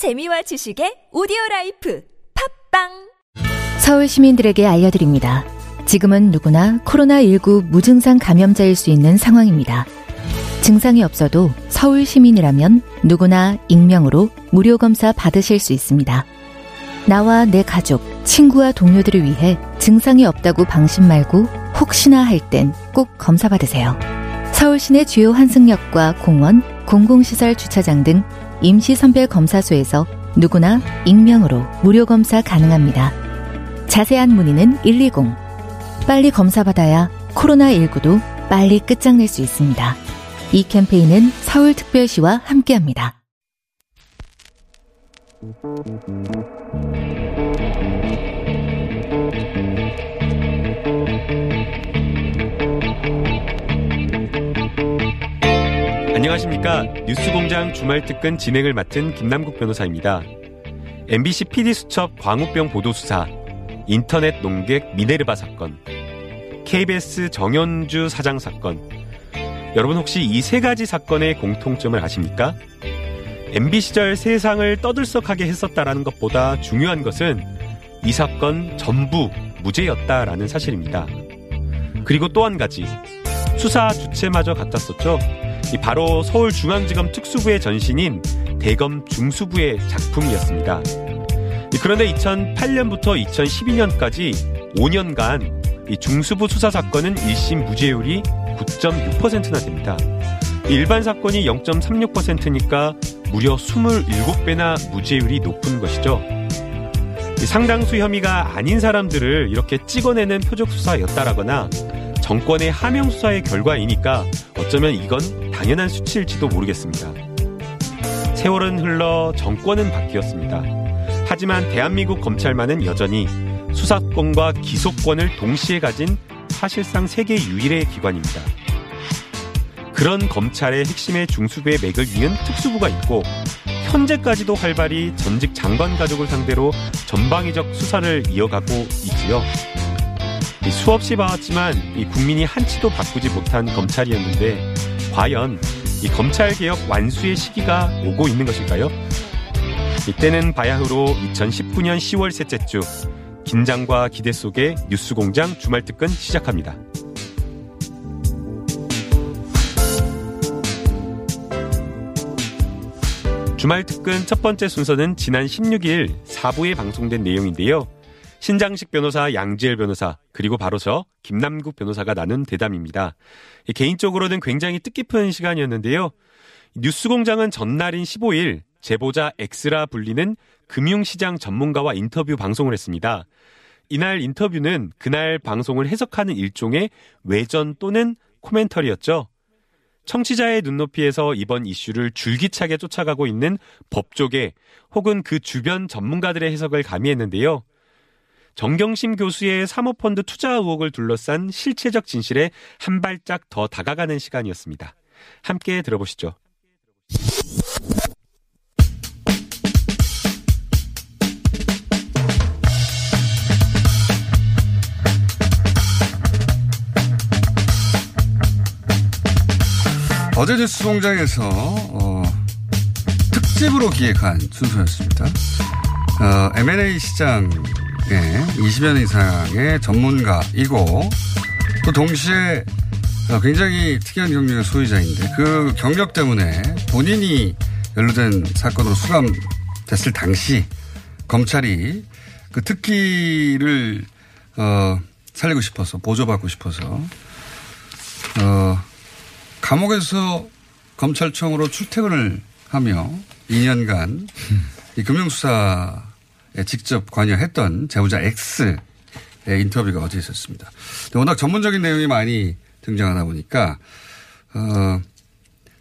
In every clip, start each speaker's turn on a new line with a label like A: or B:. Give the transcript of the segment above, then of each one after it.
A: 재미와 지식의 오디오 라이프 팝빵
B: 서울 시민들에게 알려드립니다. 지금은 누구나 코로나19 무증상 감염자일 수 있는 상황입니다. 증상이 없어도 서울 시민이라면 누구나 익명으로 무료 검사 받으실 수 있습니다. 나와 내 가족, 친구와 동료들을 위해 증상이 없다고 방심 말고 혹시나 할 땐 꼭 검사 받으세요. 서울 시내 주요 환승역과 공원, 공공시설 주차장 등 임시선별 검사소에서 누구나 익명으로 무료 검사 가능합니다. 자세한 문의는 120. 빨리 검사받아야 코로나19도 빨리 끝장낼 수 있습니다. 이 캠페인은 서울특별시와 함께합니다.
C: 안녕하십니까. 뉴스공장 주말 특근 진행을 맡은 김남국 변호사입니다. MBC PD수첩 광우병 보도 수사, 인터넷 농객 미네르바 사건, KBS 정현주 사장 사건. 여러분 혹시 이 세 가지 사건의 공통점을 아십니까? MB 시절 세상을 떠들썩하게 했었다라는 것보다 중요한 것은 이 사건 전부 무죄였다라는 사실입니다. 그리고 또 한 가지, 수사 주체마저 같았었죠. 바로 서울중앙지검 특수부의 전신인 대검 중수부의 작품이었습니다. 그런데 2008년부터 2012년까지 5년간 중수부 수사 사건은 1심 무죄율이 9.6%나 됩니다. 일반 사건이 0.36%니까 무려 27배나 무죄율이 높은 것이죠. 상당수 혐의가 아닌 사람들을 이렇게 찍어내는 표적 수사였다라거나 정권의 하명 수사의 결과이니까 어쩌면 이건 당연한 수치일지도 모르겠습니다. 세월은 흘러 정권은 바뀌었습니다. 하지만 대한민국 검찰만은 여전히 수사권과 기소권을 동시에 가진 사실상 세계 유일의 기관입니다. 그런 검찰의 핵심의 중수부의 맥을 이은 특수부가 있고 현재까지도 활발히 전직 장관 가족을 상대로 전방위적 수사를 이어가고 있지요. 수없이 봐왔지만 이 국민이 한치도 바꾸지 못한 검찰이었는데 과연 이 검찰 개혁 완수의 시기가 오고 있는 것일까요? 이때는 바야흐로 2019년 10월 셋째 주 긴장과 기대 속에 뉴스공장 주말특근 시작합니다. 주말 특근 첫 번째 순서는 지난 16일 4부에 방송된 내용인데요. 신장식 변호사, 양지열 변호사, 그리고 바로 저 김남국 변호사가 나눈 대담입니다. 개인적으로는 굉장히 뜻깊은 시간이었는데요. 뉴스공장은 전날인 15일 제보자 X라 불리는 금융시장 전문가와 인터뷰 방송을 했습니다. 이날 인터뷰는 그날 방송을 해석하는 일종의 외전 또는 코멘터리였죠. 청취자의 눈높이에서 이번 이슈를 줄기차게 쫓아가고 있는 법조계 혹은 그 주변 전문가들의 해석을 가미했는데요. 정경심 교수의 사모펀드 투자 의혹을 둘러싼 실체적 진실에 한 발짝 더 다가가는 시간이었습니다. 함께 들어보시죠.
D: 어제 뉴스 공장에서 어, 특집으로 기획한 순서였습니다. 어, M&A 시장 에 20년 이상의 전문가이고 또 동시에 어, 굉장히 특이한 경력의 소유자인데 그 경력 때문에 본인이 연루된 사건으로 수감됐을 당시 검찰이 그 특기를 어, 살리고 싶어서 보조받고 싶어서 어, 감옥에서 검찰청으로 출퇴근을 하며 2년간 이 금융수사에 직접 관여했던 제보자 X의 인터뷰가 어제 있었습니다. 워낙 전문적인 내용이 많이 등장하다 보니까, 어,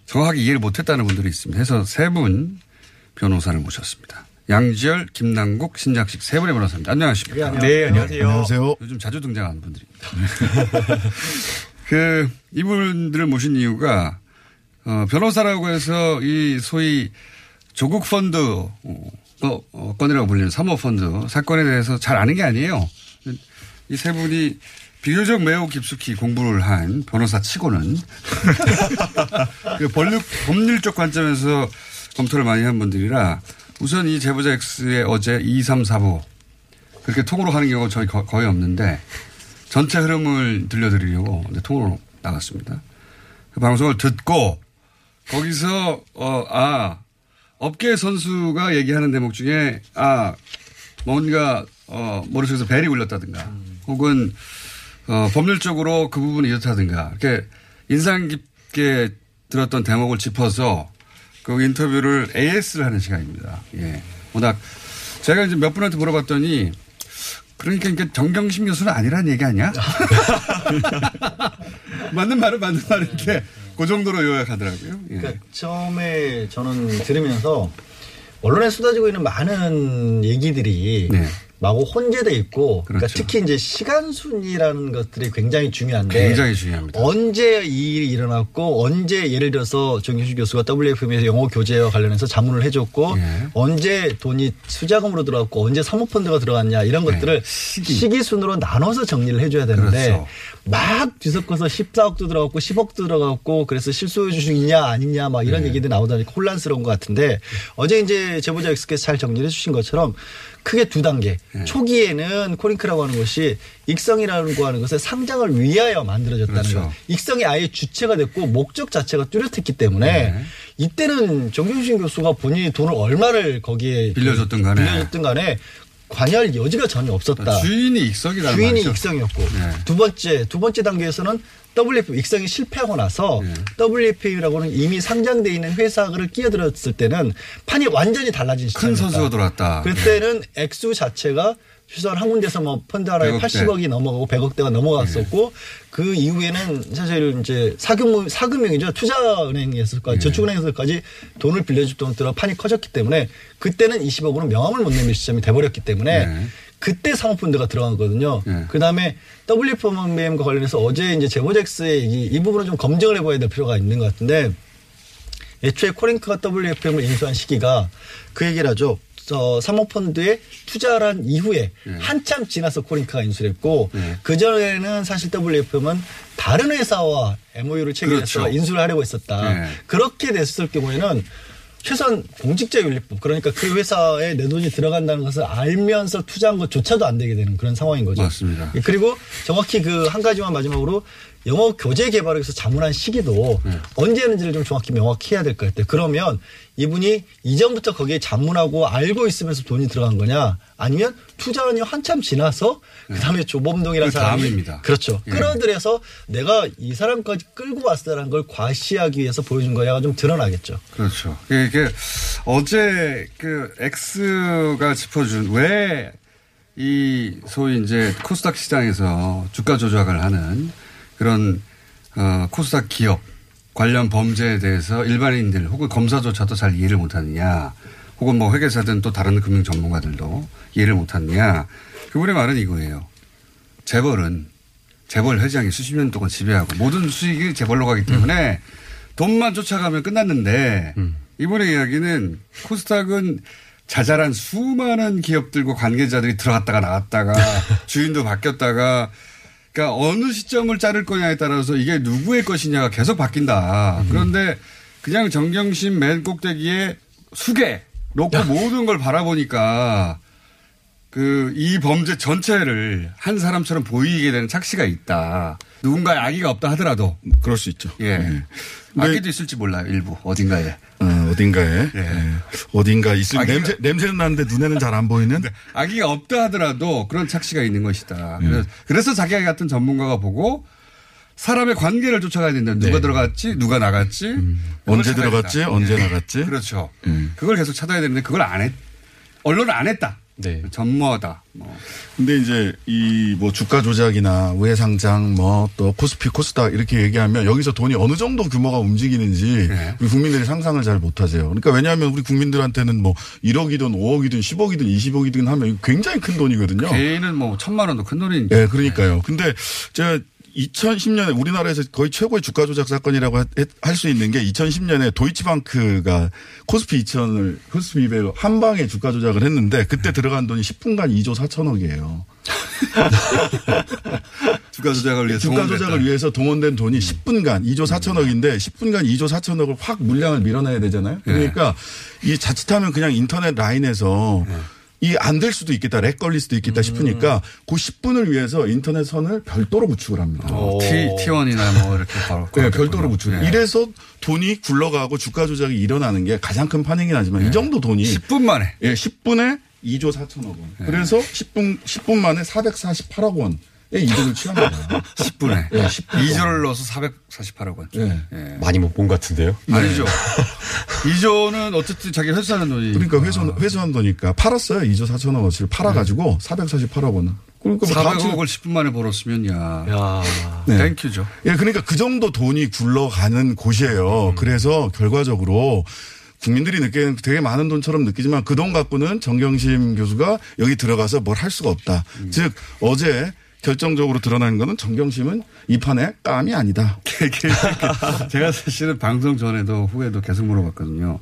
D: 정확하게 이해를 못했다는 분들이 있습니다. 해서 세 분 변호사를 모셨습니다. 양지열, 김남국, 신장식 세 분의 변호사입니다. 안녕하십니까.
C: 네, 안녕하세요.
E: 안녕하세요.
D: 요즘 자주 등장하는 분들입니다. 그, 이분들을 모신 이유가, 어, 변호사라고 해서 이 소위 조국 펀드, 어, 어, 건이라고 불리는 사모펀드 사건에 대해서 잘 아는 게 아니에요. 이 세 분이 비교적 매우 깊숙이 공부를 한 변호사 치고는 그 법률, 법률적 관점에서 검토를 많이 한 분들이라 우선 이 제보자 X의 어제 2, 3, 4부 그렇게 통으로 하는 경우가 저희 거- 거의 없는데 전체 흐름을 들려드리려고 통으로 나갔습니다. 그 방송을 듣고 거기서 어, 아 업계 선수가 얘기하는 대목 중에 아 뭔가 어, 머릿속에서 벨이 울렸다든가 혹은 어, 법률적으로 그 부분이 이렇다든가 이렇게 인상 깊게 들었던 대목을 짚어서 그 인터뷰를 AS를 하는 시간입니다. 예. 워낙 제가 이제 몇 분한테 물어봤더니 그러니까 이게 정경심 교수는 아니라는 얘기 아니야? 맞는 말은 맞는 말인데 그 정도로 요약하더라고요. 예.
E: 그러니까 처음에 저는 들으면서 언론에 쏟아지고 있는 많은 얘기들이
D: 네.
E: 마구 혼재돼 있고 그러니까
D: 그렇죠.
E: 특히 이제 시간 순이라는 것들이 굉장히 중요한데
D: 굉장히 중요합니다.
E: 언제 이 일이 일어났고 언제 예를 들어서 정규수 교수가 WFM에서 영어 교재와 관련해서 자문을 해줬고
D: 예.
E: 언제 돈이 수자금으로 들어갔고 언제 사모펀드가 들어갔냐 이런 것들을 시기. 순으로 나눠서 정리를 해줘야 되는데
D: 그렇죠.
E: 막 뒤섞어서 14억도 들어갔고 10억도 들어갔고 그래서 실소유 주식이냐 아니냐 막 이런
D: 네.
E: 얘기들이 나오다 보니까 혼란스러운 것 같은데 어제 이제 제보자 X께서 잘 정리를 해주신 것처럼 크게 두 단계.
D: 네.
E: 초기에는 코링크라고 하는 것이 익성이라는 거 하는 것을 상장을 위하여 만들어졌다는
D: 그렇죠.
E: 거. 익성이 아예 주체가 됐고 목적 자체가 뚜렷했기 때문에
D: 네.
E: 이때는 정경심 교수가 본인이 돈을 얼마를 거기에
D: 빌려줬든 간에.
E: 빌려줬든 간에 관여할 여지가 전혀 없었다.
D: 주인이 익석이라는
E: 주인이
D: 말이죠.
E: 익성이었고
D: 네.
E: 두 번째 두 번째 단계에서는 WF 익성이 실패하고 나서
D: 네.
E: WF라고는 이미 상장돼 있는 회사를 끼어들었을 때는 판이 완전히 달라진
D: 큰
E: 시점이었다.
D: 선수가 들어왔다.
E: 그때는 액수 자체가 최소한 한 군데서 뭐 펀드 하나에
D: 100억 대.
E: 80억이 넘어가고 100억대가 넘어갔었고 그 이후에는 사실 이제 사금 사금융이죠 투자은행에서까지
D: 네.
E: 저축은행에서까지 돈을 빌려줄 정도로 판이 커졌기 때문에 그때는 20억으로 명함을 못 내밀 시점이 돼버렸기 때문에
D: 네.
E: 그때 사모펀드가 들어갔거든요.
D: 네.
E: 그 다음에 WFM과 관련해서 어제 이제 제보잭스의 이, 이 부분을 좀 검증을 해봐야 될 필요가 있는 것 같은데 애초에 코링크가 WFM을 인수한 시기가 그 얘기를 하죠. 어, 사모펀드에 투자를 한 이후에
D: 네.
E: 한참 지나서 코링크가 인수를 했고
D: 네.
E: 그 전에는 사실 WFM은 다른 회사와 MOU를 체결해서
D: 그렇죠.
E: 인수를 하려고 했었다.
D: 네.
E: 그렇게 됐을 경우에는 최소한 공직자윤리법 그러니까 그 회사에 내 돈이 들어간다는 것을 알면서 투자한 것조차도 안 되게 되는 그런 상황인 거죠.
D: 맞습니다.
E: 예, 그리고 정확히 그 한 가지만 마지막으로 영어 교재 개발을 위해서 자문한 시기도
D: 네.
E: 언제였는지를 좀 정확히 명확히 해야 될 것 같아요. 그러면 이분이 이전부터 거기에 자문하고 알고 있으면서 돈이 들어간 거냐 아니면 투자원이 한참 지나서 그다음에 조범동이라는
D: 그
E: 사람이
D: 다음입니다.
E: 그렇죠.
D: 예.
E: 끌어들여서 내가 이 사람까지 끌고 왔다는 걸 과시하기 위해서 보여준 거냐가 좀 드러나겠죠.
D: 그렇죠. 이게 어제 그 X가 짚어준 왜 이 소위 이제 코스닥 시장에서 주가 조작을 하는 그런 어 코스닥 기업 관련 범죄에 대해서 일반인들 혹은 검사조차도 잘 이해를 못하느냐 혹은 뭐 회계사든 또 다른 금융 전문가들도 이해를 못하느냐. 그분의 말은 이거예요. 재벌은 재벌 회장이 수십 년 동안 지배하고 모든 수익이 재벌로 가기 때문에 돈만 쫓아가면 끝났는데 이번의 이야기는 코스닥은 자잘한 수많은 기업들과 관계자들이 들어갔다가 나왔다가 주인도 바뀌었다가 그러니까 어느 시점을 자를 거냐에 따라서 이게 누구의 것이냐가 계속 바뀐다. 그런데 그냥 정경심 맨 꼭대기에 수계 놓고 모든 걸 바라보니까 그 이 범죄 전체를 한 사람처럼 보이게 되는 착시가 있다. 누군가의 악의가 없다 하더라도
F: 그럴 수 있죠.
D: 예.
F: 네.
D: 악의도 있을지 몰라요. 일부 어딘가에.
F: 어, 어딘가에
D: 예.
F: 예. 어딘가 있을
D: 아,
F: 냄새 냄새는 나는데 눈에는 잘 안 보이는
D: 악의가 없다 하더라도 그런 착시가 있는 것이다.
F: 예.
D: 그래서, 그래서 자기 같은 전문가가 보고 사람의 관계를 쫓아가야 된다. 누가
F: 네.
D: 들어갔지, 누가 나갔지, 그걸
F: 언제 들어갔지
D: 된다.
F: 언제
D: 예.
F: 나갔지
D: 그렇죠.
F: 음.
D: 그걸 계속 찾아야 되는데 그걸 안 했. 언론은 안 했다.
C: 네.
D: 전무하다. 뭐.
F: 근데 이제 이 뭐 주가 조작이나 우회 상장 뭐 또 코스피 코스닥 이렇게 얘기하면 여기서 돈이 어느 정도 규모가 움직이는지
D: 네.
F: 우리 국민들이 상상을 잘 못하세요. 그러니까 왜냐하면 우리 국민들한테는 뭐 1억이든 5억이든 10억이든 20억이든 하면 하면 굉장히 큰 돈이거든요.
D: 개인은 뭐 천만 원도 큰 돈이니까.
F: 예, 그러니까요. 근데 제가 2010년에 우리나라에서 거의 최고의 주가 조작 사건이라고 할 수 있는 게 2010년에 도이치방크가 코스피 2000을 코스피 200을 한 방에 주가 조작을 했는데 그때 들어간 돈이 10분간 2조 4천억이에요.
D: 주가 조작을 위해서
F: 주가
D: 동원됐다.
F: 조작을 위해서 동원된 돈이 10분간 2조 4천억인데 10분간 2조 4천억을 확 물량을 밀어내야 되잖아요. 그러니까 이 자칫하면 그냥 인터넷 라인에서 이안될 수도 있겠다, 렉 걸릴 수도 있겠다 싶으니까 그 10분을 위해서 인터넷 선을 별도로 구축을 합니다.
D: 어, T, T1이나 뭐 이렇게 바로.
F: 네, 별도로 구축.
D: 네.
F: 이래서 돈이 굴러가고 주가 조작이 일어나는 게 가장 큰 판이긴 하지만 이 정도 돈이
D: 10분 만에.
F: 예, 10분에 2조 4천억 원. 그래서 10분 10분 만에 448억 원의 이득을 취합니다.
D: 10분에.
F: 예, 10분
D: 2조를 넣어서 448억 원.
F: 예.
D: 예.
G: 많이 못 본 것 같은데요.
D: 아니죠. 2조는 어쨌든 자기 회수하는 돈이.
F: 그러니까 회수 회수한 거니까 팔았어요. 2조 4천억 원어치를 팔아가지고 448억 원은. 그러니까 뭐 다음 주에
D: 400억을 10분 만에 벌었으면 야.
G: 야.
F: 네.
D: 땡큐죠.
F: 예, 그러니까 그 정도 돈이 굴러가는 곳이에요. 그래서 결과적으로 국민들이 느끼는 되게 많은 돈처럼 느끼지만 그 돈 갖고는 정경심 교수가 여기 들어가서 뭘 할 수가 없다. 즉 어제 결정적으로 드러난 거는 정경심은 이 판에 깜이 아니다.
D: 제가 사실은 방송 전에도 후에도 계속 물어봤거든요.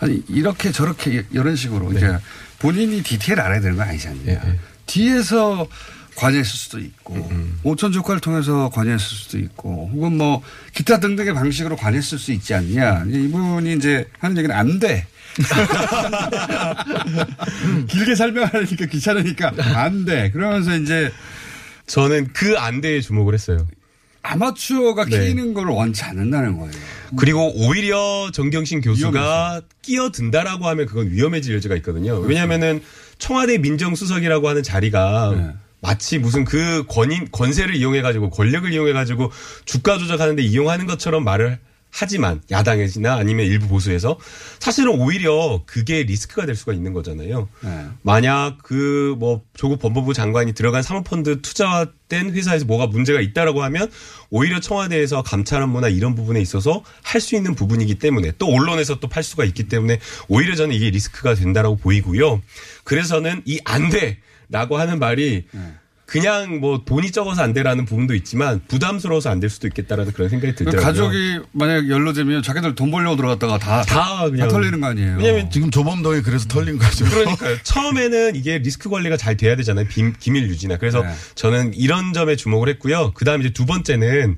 D: 아니 이렇게 저렇게 이런 식으로 이제 본인이 디테일 알아야 되는 거 아니지 않냐. 뒤에서 관여했을 수도 있고 오천 조카를 통해서 관여했을 수도 있고 혹은 뭐 기타 등등의 방식으로 관여했을 수 있지 않냐. 이분이 이제 하는 얘기는 안 돼. 길게 설명하니까 귀찮으니까 안 돼. 그러면서 이제
G: 저는 그 안대에 주목을 했어요.
D: 아마추어가
G: 네.
D: 끼는 걸 원치 않는다는 거예요.
G: 그리고 오히려 정경심 교수가 끼어든다라고 하면 그건 위험해질 여지가 있거든요. 왜냐하면은 청와대 민정수석이라고 하는 자리가
D: 네.
G: 마치 무슨 그 권인 권세를 이용해 가지고 권력을 이용해 가지고 주가 조작하는데 이용하는 것처럼 말을 하지만 야당에나 아니면 일부 보수에서 사실은 오히려 그게 리스크가 될 수가 있는 거잖아요.
D: 네.
G: 만약 그 뭐 조국 법무부 장관이 들어간 사모펀드 투자된 회사에서 뭐가 문제가 있다라고 하면 오히려 청와대에서 감찰 업무나 이런 부분에 있어서 할 수 있는 부분이기 때문에 또 언론에서 또 팔 수가 있기 때문에 오히려 저는 이게 리스크가 된다라고 보이고요. 그래서는 이 안 돼라고 하는 말이 그냥 뭐 돈이 적어서 안 돼라는 부분도 있지만 부담스러워서 안 될 수도 있겠다라는 그런 생각이 들더라고요.
D: 그 가족이 만약 연루되면 자기들 돈 벌려고 들어갔다가 다,
G: 다 그냥
D: 다 털리는 거 아니에요.
G: 왜냐면
F: 지금 조범동이 그래서 털린 거죠.
G: 그러니까요. 처음에는 이게 리스크 관리가 잘 돼야 되잖아요. 비, 기밀 유지나. 그래서
D: 네.
G: 저는 이런 점에 주목을 했고요. 그 다음에 이제 두 번째는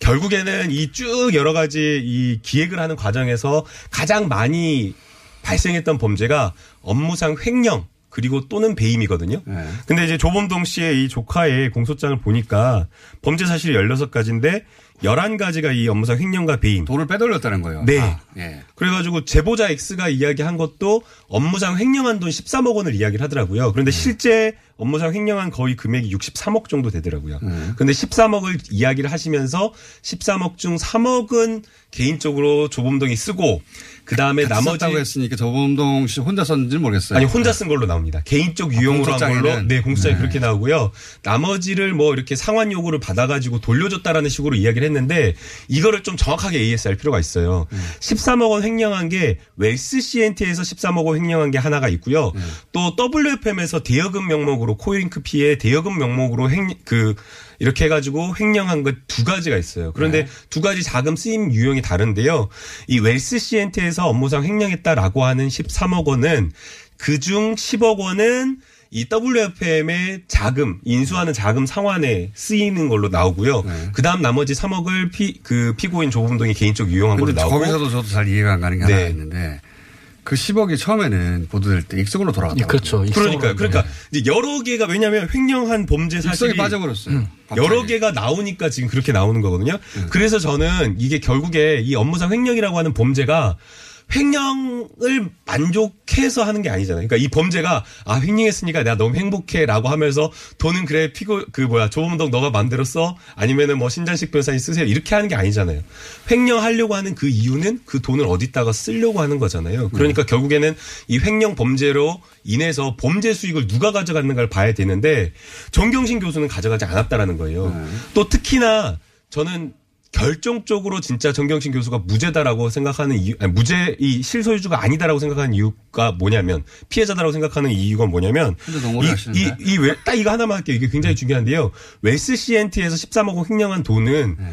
G: 결국에는 이 쭉 여러 가지 이 기획을 하는 과정에서 가장 많이 발생했던 범죄가 업무상 횡령 그리고 또는 배임이거든요.
D: 네.
G: 근데 이제 조범동 씨의 이 조카의 공소장을 보니까 범죄 사실이 16가지인데 11가지가 이 업무상 횡령과 배임.
D: 돈을 빼돌렸다는 거예요.
G: 네.
D: 다. 예.
G: 그래가지고 제보자 X가 이야기한 것도 업무상 횡령한 돈 13억 원을 이야기를 하더라고요. 그런데 실제 업무상 횡령한 거의 금액이 63억 정도 되더라고요. 그런데 13억을 이야기를 하시면서 13억 중 3억은 개인적으로 조범동이 쓰고 그 다음에
D: 나머지
G: 나머지
D: 다고 했으니까 조범동 씨 혼자 썼는지 는 모르겠어요.
G: 아니 혼자 쓴 걸로 나옵니다. 개인적 유용으로 한 걸로? 네 공소장이
D: 네.
G: 그렇게 나오고요. 나머지를 뭐 이렇게 상환 요구를 받아가지고 돌려줬다라는 식으로 이야기를 했는데 이거를 좀 정확하게 AS할 필요가 있어요. 13억 원 횡령한 게 웰스 CNT에서 13억 원 횡령한 게 하나가 있고요. 또 WFM에서 대여금 명목으로 코링크 PE 대여금 명목으로 횡 그 이렇게 해가지고 횡령한 것 두 가지가 있어요. 그런데 두 가지 자금 쓰임 유형이 다른데요. 이 웰스 CNT에서 업무상 횡령했다라고 하는 13억 원은 그중 10억 원은 이 WFM의 자금 인수하는 자금 상환에 쓰이는 걸로 나오고요. 그다음 나머지 3억을 피 그 피고인 조범동이 개인적 유용한 걸로 나오고
D: 거기서도 저도 잘 이해가 안 가는 게
G: 네.
D: 하나 있는데 그 10억이 처음에는 보도될 때 익성으로 돌아갔다.
E: 그렇죠.
G: 그러니까 그러니까 이제 여러 개가 왜냐하면 횡령한 범죄 사실이
D: 빠져버렸어요.
G: 여러
D: 갑자기.
G: 개가 나오니까 지금 그렇게 나오는 거거든요. 그래서 저는 이게 결국에 이 업무상 횡령이라고 하는 범죄가 횡령을 만족해서 하는 게 아니잖아요. 그러니까 이 범죄가 아 횡령했으니까 내가 너무 행복해라고 하면서 돈은 그래 피고 그 뭐야 조범동 너가 만들었어 아니면은 뭐 신장식 변호사님 쓰세요 이렇게 하는 게 아니잖아요. 횡령하려고 하는 그 이유는 그 돈을 어디다가 쓰려고 하는 거잖아요. 그러니까 결국에는 이 횡령 범죄로 인해서 범죄 수익을 누가 가져갔는가를 봐야 되는데 정경심 교수는 가져가지 않았다라는 거예요. 또 특히나 저는 결정적으로 진짜 정경심 교수가 무죄다라고 생각하는 이유, 아니, 무죄 이 실소유주가 아니다라고 생각하는 이유가 뭐냐면 피해자다라고 생각하는 이유가 뭐냐면? 이이딱 이거 하나만 할게요. 이게 굉장히 중요한데요. 웰스 CNT에서 13억 원 횡령한 돈은
D: 네.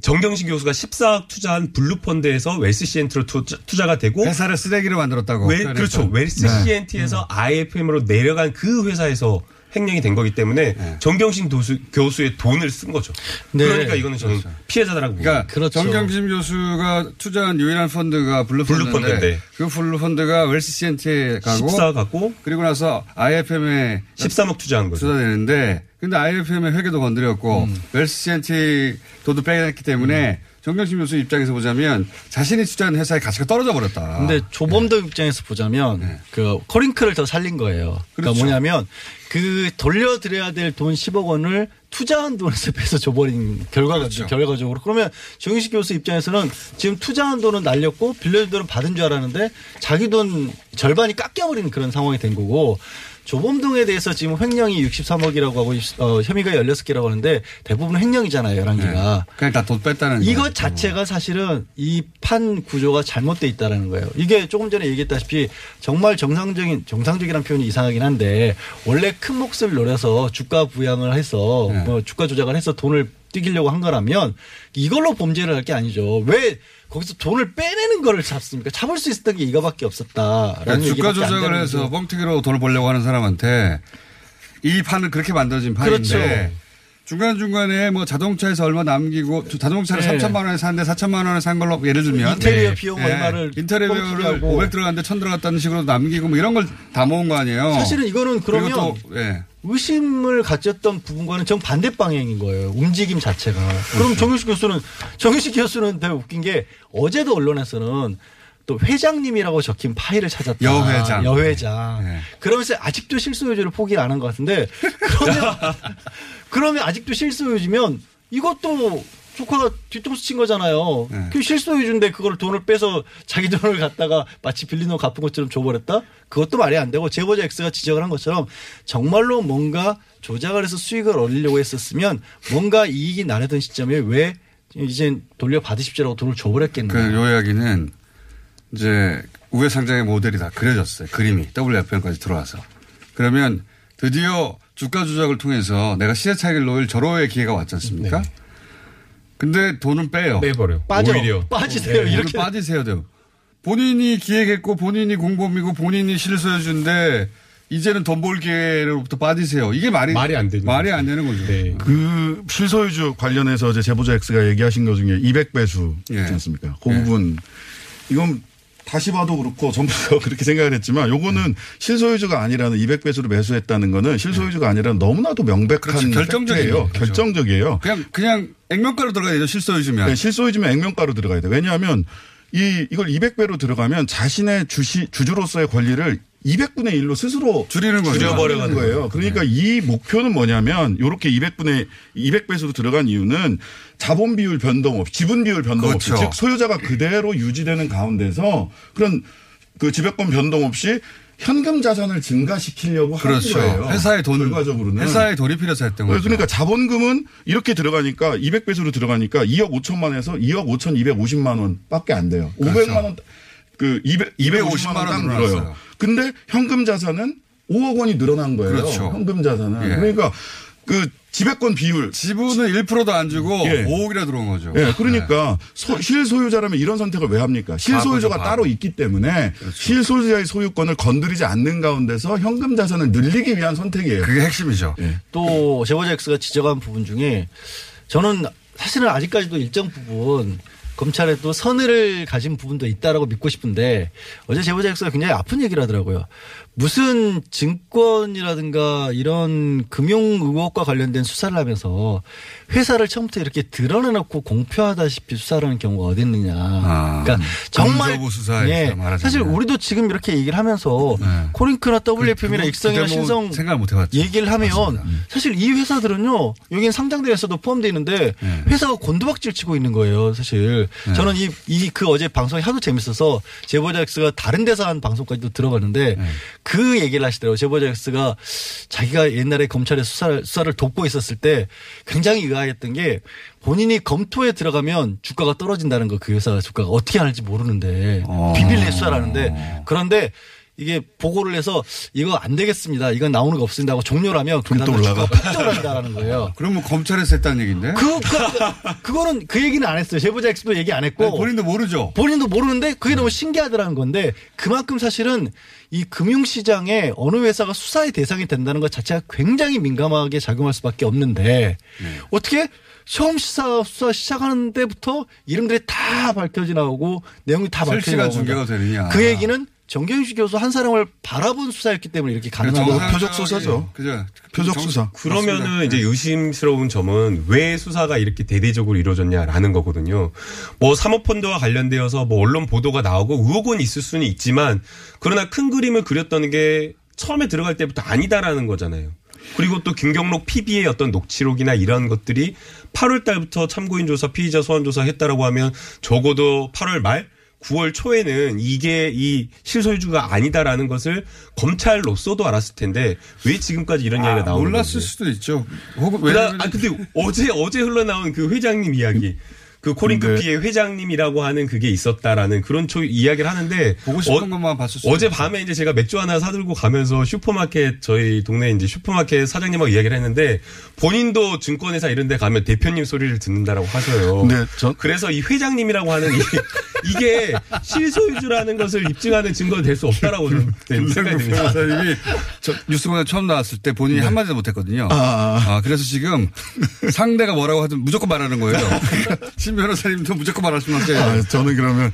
G: 정경심 교수가 14억 투자한 블루펀드에서 웰스 CNT로 투자, 투자 가 되고
D: 회사를 쓰레기로 만들었다고.
G: 웨. 그렇죠. 웰스
D: 네.
G: CNT에서 IFM으로 내려간 그 회사에서
C: 횡령이 된 거기 때문에
D: 네.
C: 정경심 교수, 교수의 돈을 쓴 거죠.
E: 네.
C: 그러니까 이거는 저는 피해자다라고 봅니다.
D: 그러니까
E: 그렇죠.
D: 정경심 교수가 투자한 유일한 펀드가 블루펀드인데
C: 블루펀드인데.
D: 그 블루펀드가 웰스 CNT에 가고
C: 14 갖고
D: 그리고 나서 IFM에
C: 13억 투자한 거죠.
D: 투자되는데 근데 IFM의 회계도 건드렸고
E: 음.
D: 웰스 CNT 돈도 빼냈기 때문에 정경심 교수 입장에서 보자면 자신이 투자한 회사의 가치가 떨어져 버렸다.
E: 근데 조범동 입장에서 보자면
D: 네.
E: 그 코링크를 더 살린 거예요. 그러니까
D: 그렇죠.
E: 뭐냐면 그 돌려드려야 될 돈 10억 원을 투자한 돈에서 빼서 줘버린 결과가
D: 그렇죠.
E: 결과적으로 그러면 정윤식 교수 입장에서는 지금 투자한 돈은 날렸고 빌려준 돈은 받은 줄 알았는데 자기 돈 절반이 깎여버리는 그런 상황이 된 거고 조범동에 대해서 지금 횡령이 63억이라고 하고 어, 혐의가 16개라고 하는데 대부분 횡령이잖아요. 11개가.
D: 그냥 다돈 뺐다는
E: 이것
D: 거죠.
E: 자체가 사실은 이 판 구조가 잘못돼 있다라는 거예요. 이게 조금 전에 얘기했다시피 정말 정상적인 정상적이라는 표현이 이상하긴 한데 원래 큰 몫을 노려서 주가 부양을 해서
D: 네.
E: 뭐 주가 조작을 해서 돈을 띄기려고 한 거라면 이걸로 범죄를 할 게 아니죠. 왜 거기서 돈을 빼내는 거를 잡습니까? 잡을 수 있었던 게 이거밖에 없었다라는
D: 그러니까 주가 조작을 해서. 뻥튀기로 돈을 벌려고 하는 사람한테 이 판은 그렇게 만들어진 판인데
E: 그렇죠.
D: 중간중간에 뭐 자동차에서 얼마 남기고 자동차를
E: 네.
D: 3천만 원에 샀는데 4천만 원에 산 걸로 예를 들면
E: 인테리어
D: 네.
E: 비용
D: 네.
E: 얼마를
D: 인테리어를
E: 뻥튀기하고.
D: 500 들어갔는데 1000 들어갔다는 식으로 남기고 뭐 이런 걸 다 모은 거 아니에요.
E: 사실은 이거는 그러면
D: 또 예.
E: 의심을 가졌던 부분과는 정 반대 방향인 거예요. 움직임 자체가.
D: 그렇죠.
E: 그럼 정윤식 교수는 정윤식 교수는 되게 웃긴 게 어제도 언론에서는 또 회장님이라고 적힌 파일을 찾았다.
D: 여회장.
E: 여회장.
D: 네.
E: 그러면서 아직도 실소유주를 포기를 안한 것 같은데 그러면 그러면 아직도 실소유주면 이것도 조카가 뒤통수 친 거잖아요.
D: 네.
E: 그 실소유주인데 그걸 돈을 빼서 자기 돈을 갖다가 마치 빌린 돈 갚은 것처럼 줘버렸다? 그것도 말이 안 되고 제보자 X가 지적을 한 것처럼 정말로 뭔가 조작을 해서 수익을 얻으려고 했었으면 뭔가 이익이 나려던 시점에 왜 이제 돌려받으십시오라고 돈을 줘버렸겠나.
D: 그 요약이는 이제 우회 상장의 모델이 다 그려졌어요. 그림이 WFM까지 들어와서. 그러면 드디어 주가 조작을 통해서 내가 시세 차익을 놓을 절호의 기회가 왔지 않습니까?
E: 네.
D: 근데 돈은 빼요.
C: 빼버려.
E: 빠져.
C: 오히려.
E: 빠지세요.
D: 돈을
E: 이렇게.
D: 빠지세요 돼요. 본인이 기획했고 본인이 공범이고 본인이 실소해준데 이제는 돈 벌 기회로부터 빠지세요. 이게 말이
C: 말이 안 되는
D: 말이
C: 거죠.
D: 안 되는 거죠.
C: 네.
F: 그 실소유주 관련해서 이제 제보자 X가 얘기하신 것 중에 200배수
D: 예.
F: 있지 않습니까? 그
D: 예.
F: 부분 이건 다시 봐도 그렇고 전부 다 그렇게 생각을 했지만 요거는 실소유주가 아니라는 200배수로 매수했다는 거는 실소유주가 아니라는 너무나도 명백한
D: 그렇죠. 결정적이에요.
F: 결정적이에요.
D: 그냥 그냥 액면가로 들어가야 되죠. 실소해주면.
F: 네, 실소유주면 액면가로 들어가야 돼. 왜냐하면 이 이걸 200배로 들어가면 자신의 주시 주주로서의 권리를 200분의 1로 스스로
D: 줄이는 거죠.
F: 줄여버려가는 거예요. 그러니까 이 목표는 뭐냐면 이렇게 200분의 200배수로 들어간 이유는 자본 비율 변동 없이 지분 비율 변동 없이
D: 그렇죠.
F: 즉 소유자가 그대로 유지되는 가운데서 그런 그 지배권 변동 없이 현금 자산을 증가시키려고
D: 그렇죠.
F: 하는 거예요.
D: 회사의 돈
F: 결과적으로는
D: 회사의 돈이 필요해서 했던 거죠.
F: 그러니까 자본금은 이렇게 들어가니까 200배수로 들어가니까 2억 5천만 원에서 2억 5천 250만 원밖에 안 돼요.
D: 그렇죠.
F: 500만 원, 그 200, 250만 원딱
D: 늘어났어요.
F: 근데 현금 자산은 5억 원이 늘어난 거예요.
D: 그렇죠.
F: 현금 자산은.
D: 예.
F: 그러니까 그 지배권 비율.
D: 지분은 1%도 안 주고
F: 예.
D: 5억이나 들어온 거죠.
F: 예, 그러니까 소- 실소유자라면 이런 선택을 왜 합니까? 실소유자가
D: 바보죠, 바보.
F: 따로 있기 때문에 실소유자의 소유권을 건드리지 않는 가운데서 현금 자산을 늘리기 위한 선택이에요.
D: 그게 핵심이죠.
F: 예.
E: 또 제보자 X가 지적한 부분 중에 저는 사실은 아직까지도 일정 부분 검찰에 또 선의를 가진 부분도 있다라고 믿고 싶은데 어제 제보자 X가 굉장히 아픈 얘기를 하더라고요. 무슨 증권이라든가 이런 금융 의혹과 관련된 수사를 하면서 회사를 처음부터 이렇게 드러내놓고 공표하다시피 수사를 하는 경우가 어디 있느냐.
D: 아,
E: 그러니까 정말
D: 검조부 수사에서
E: 예. 사실 우리도 지금 이렇게 얘기를 하면서
D: 네.
E: 코링크나 WFM이나
D: 그-
E: 익성이나
D: 뭐
E: 신성
D: 해봤죠.
E: 얘기를 하면 사실 이 회사들은요 여기는 상장대에서도 포함되어 있는데
D: 네.
E: 회사가 곤두박질 치고 있는 거예요 사실 저는 이 이 그 어제 방송이 하도 재밌어서 제보자 X가 다른 데서 한 방송까지도 들어봤는데
D: 네.
E: 그 얘기를 하시더라고요 제보자 X가 자기가 옛날에 검찰에 수사를 수사를 돕고 있었을 때 굉장히 의아했던 게 본인이 검토에 들어가면 주가가 떨어진다는 거 그 회사 주가가 어떻게 하는지 모르는데
D: 어.
E: 비밀리에 수사를 하는데 그런데 이게 보고를 해서 이거 안 되겠습니다. 이건 나오는 거 없습니다 하고 종료를 하면 그 다음날
F: 올라가.
E: 주가가 폭등한다라는 거예요.
D: 그러면 검찰에서 했다는 얘기인데?
E: 그, 그, 그거는 그 얘기는 안 했어요. 제보자 X도 얘기 안 했고.
D: 아니, 본인도 모르죠.
E: 본인도 모르는데 그게 너무 신기하더라는 건데 그만큼 사실은 이 금융시장에 어느 회사가 수사의 대상이 된다는 것 자체가 굉장히 민감하게 작용할 수밖에 없는데 어떻게 처음 시사 수사 시작하는 데부터 이름들이 다 밝혀져 나오고 내용이 다
D: 실시간
E: 나오고
D: 중계가 되느냐.
E: 그 얘기는 정경식 교수 한 사람을 바라본 수사였기 때문에 이렇게 가능한
F: 그렇죠.
E: 거죠.
F: 표적 수사죠.
D: 그죠.
F: 표적
D: 정-
F: 수사.
G: 그러면은
D: 맞습니다.
G: 이제 의심스러운 점은 왜 수사가 이렇게 대대적으로 이루어졌냐라는 거거든요. 뭐 사모펀드와 관련되어서 뭐 언론 보도가 나오고 의혹은 있을 수는 있지만 그러나 큰 그림을 그렸다는 게 처음에 들어갈 때부터 아니다라는 거잖아요. 그리고 또 김경록 PB의 어떤 녹취록이나 이런 것들이 8월 달부터 참고인 조사, 피의자 소환 조사 했다라고 하면 적어도 8월 말 9월 초에는 이게 이 실소유주가 아니다라는 것을 검찰로서도 알았을 텐데 왜 지금까지 이런 이야기가 나오는
D: 몰랐을
G: 건지.
D: 수도 있죠. 혹은 왜냐면
G: 아 근데 어제 어제 흘러나온 그 회장님 이야기. 그 코링크피의 회장님이라고 하는 그게 있었다라는 그런 초 이야기를 하는데
D: 보고 싶은
G: 어-
D: 것만 봤을 수
G: 어제 밤에 이제 제가 맥주 하나 사들고 가면서 슈퍼마켓 저희 동네 이제 슈퍼마켓 사장님하고 이야기를 했는데 본인도 증권회사 이런 데 가면 대표님 소리를 듣는다라고 하셔요.
F: 네, 저-
G: 그래서 이 회장님이라고 하는 이, 이게 실소유주라는 것을 입증하는 증거가 될수 없다라고 저는 생각이 듭니다.
D: 뉴스공장 처음 나왔을 때 본인이 한마디도 못했거든요.
F: 아.
D: 아, 그래서 지금 상대가 뭐라고 하든 무조건 말하는 거예요. 신 변호사님도 무조건 말할 수밖에.
F: 아, 저는 그러면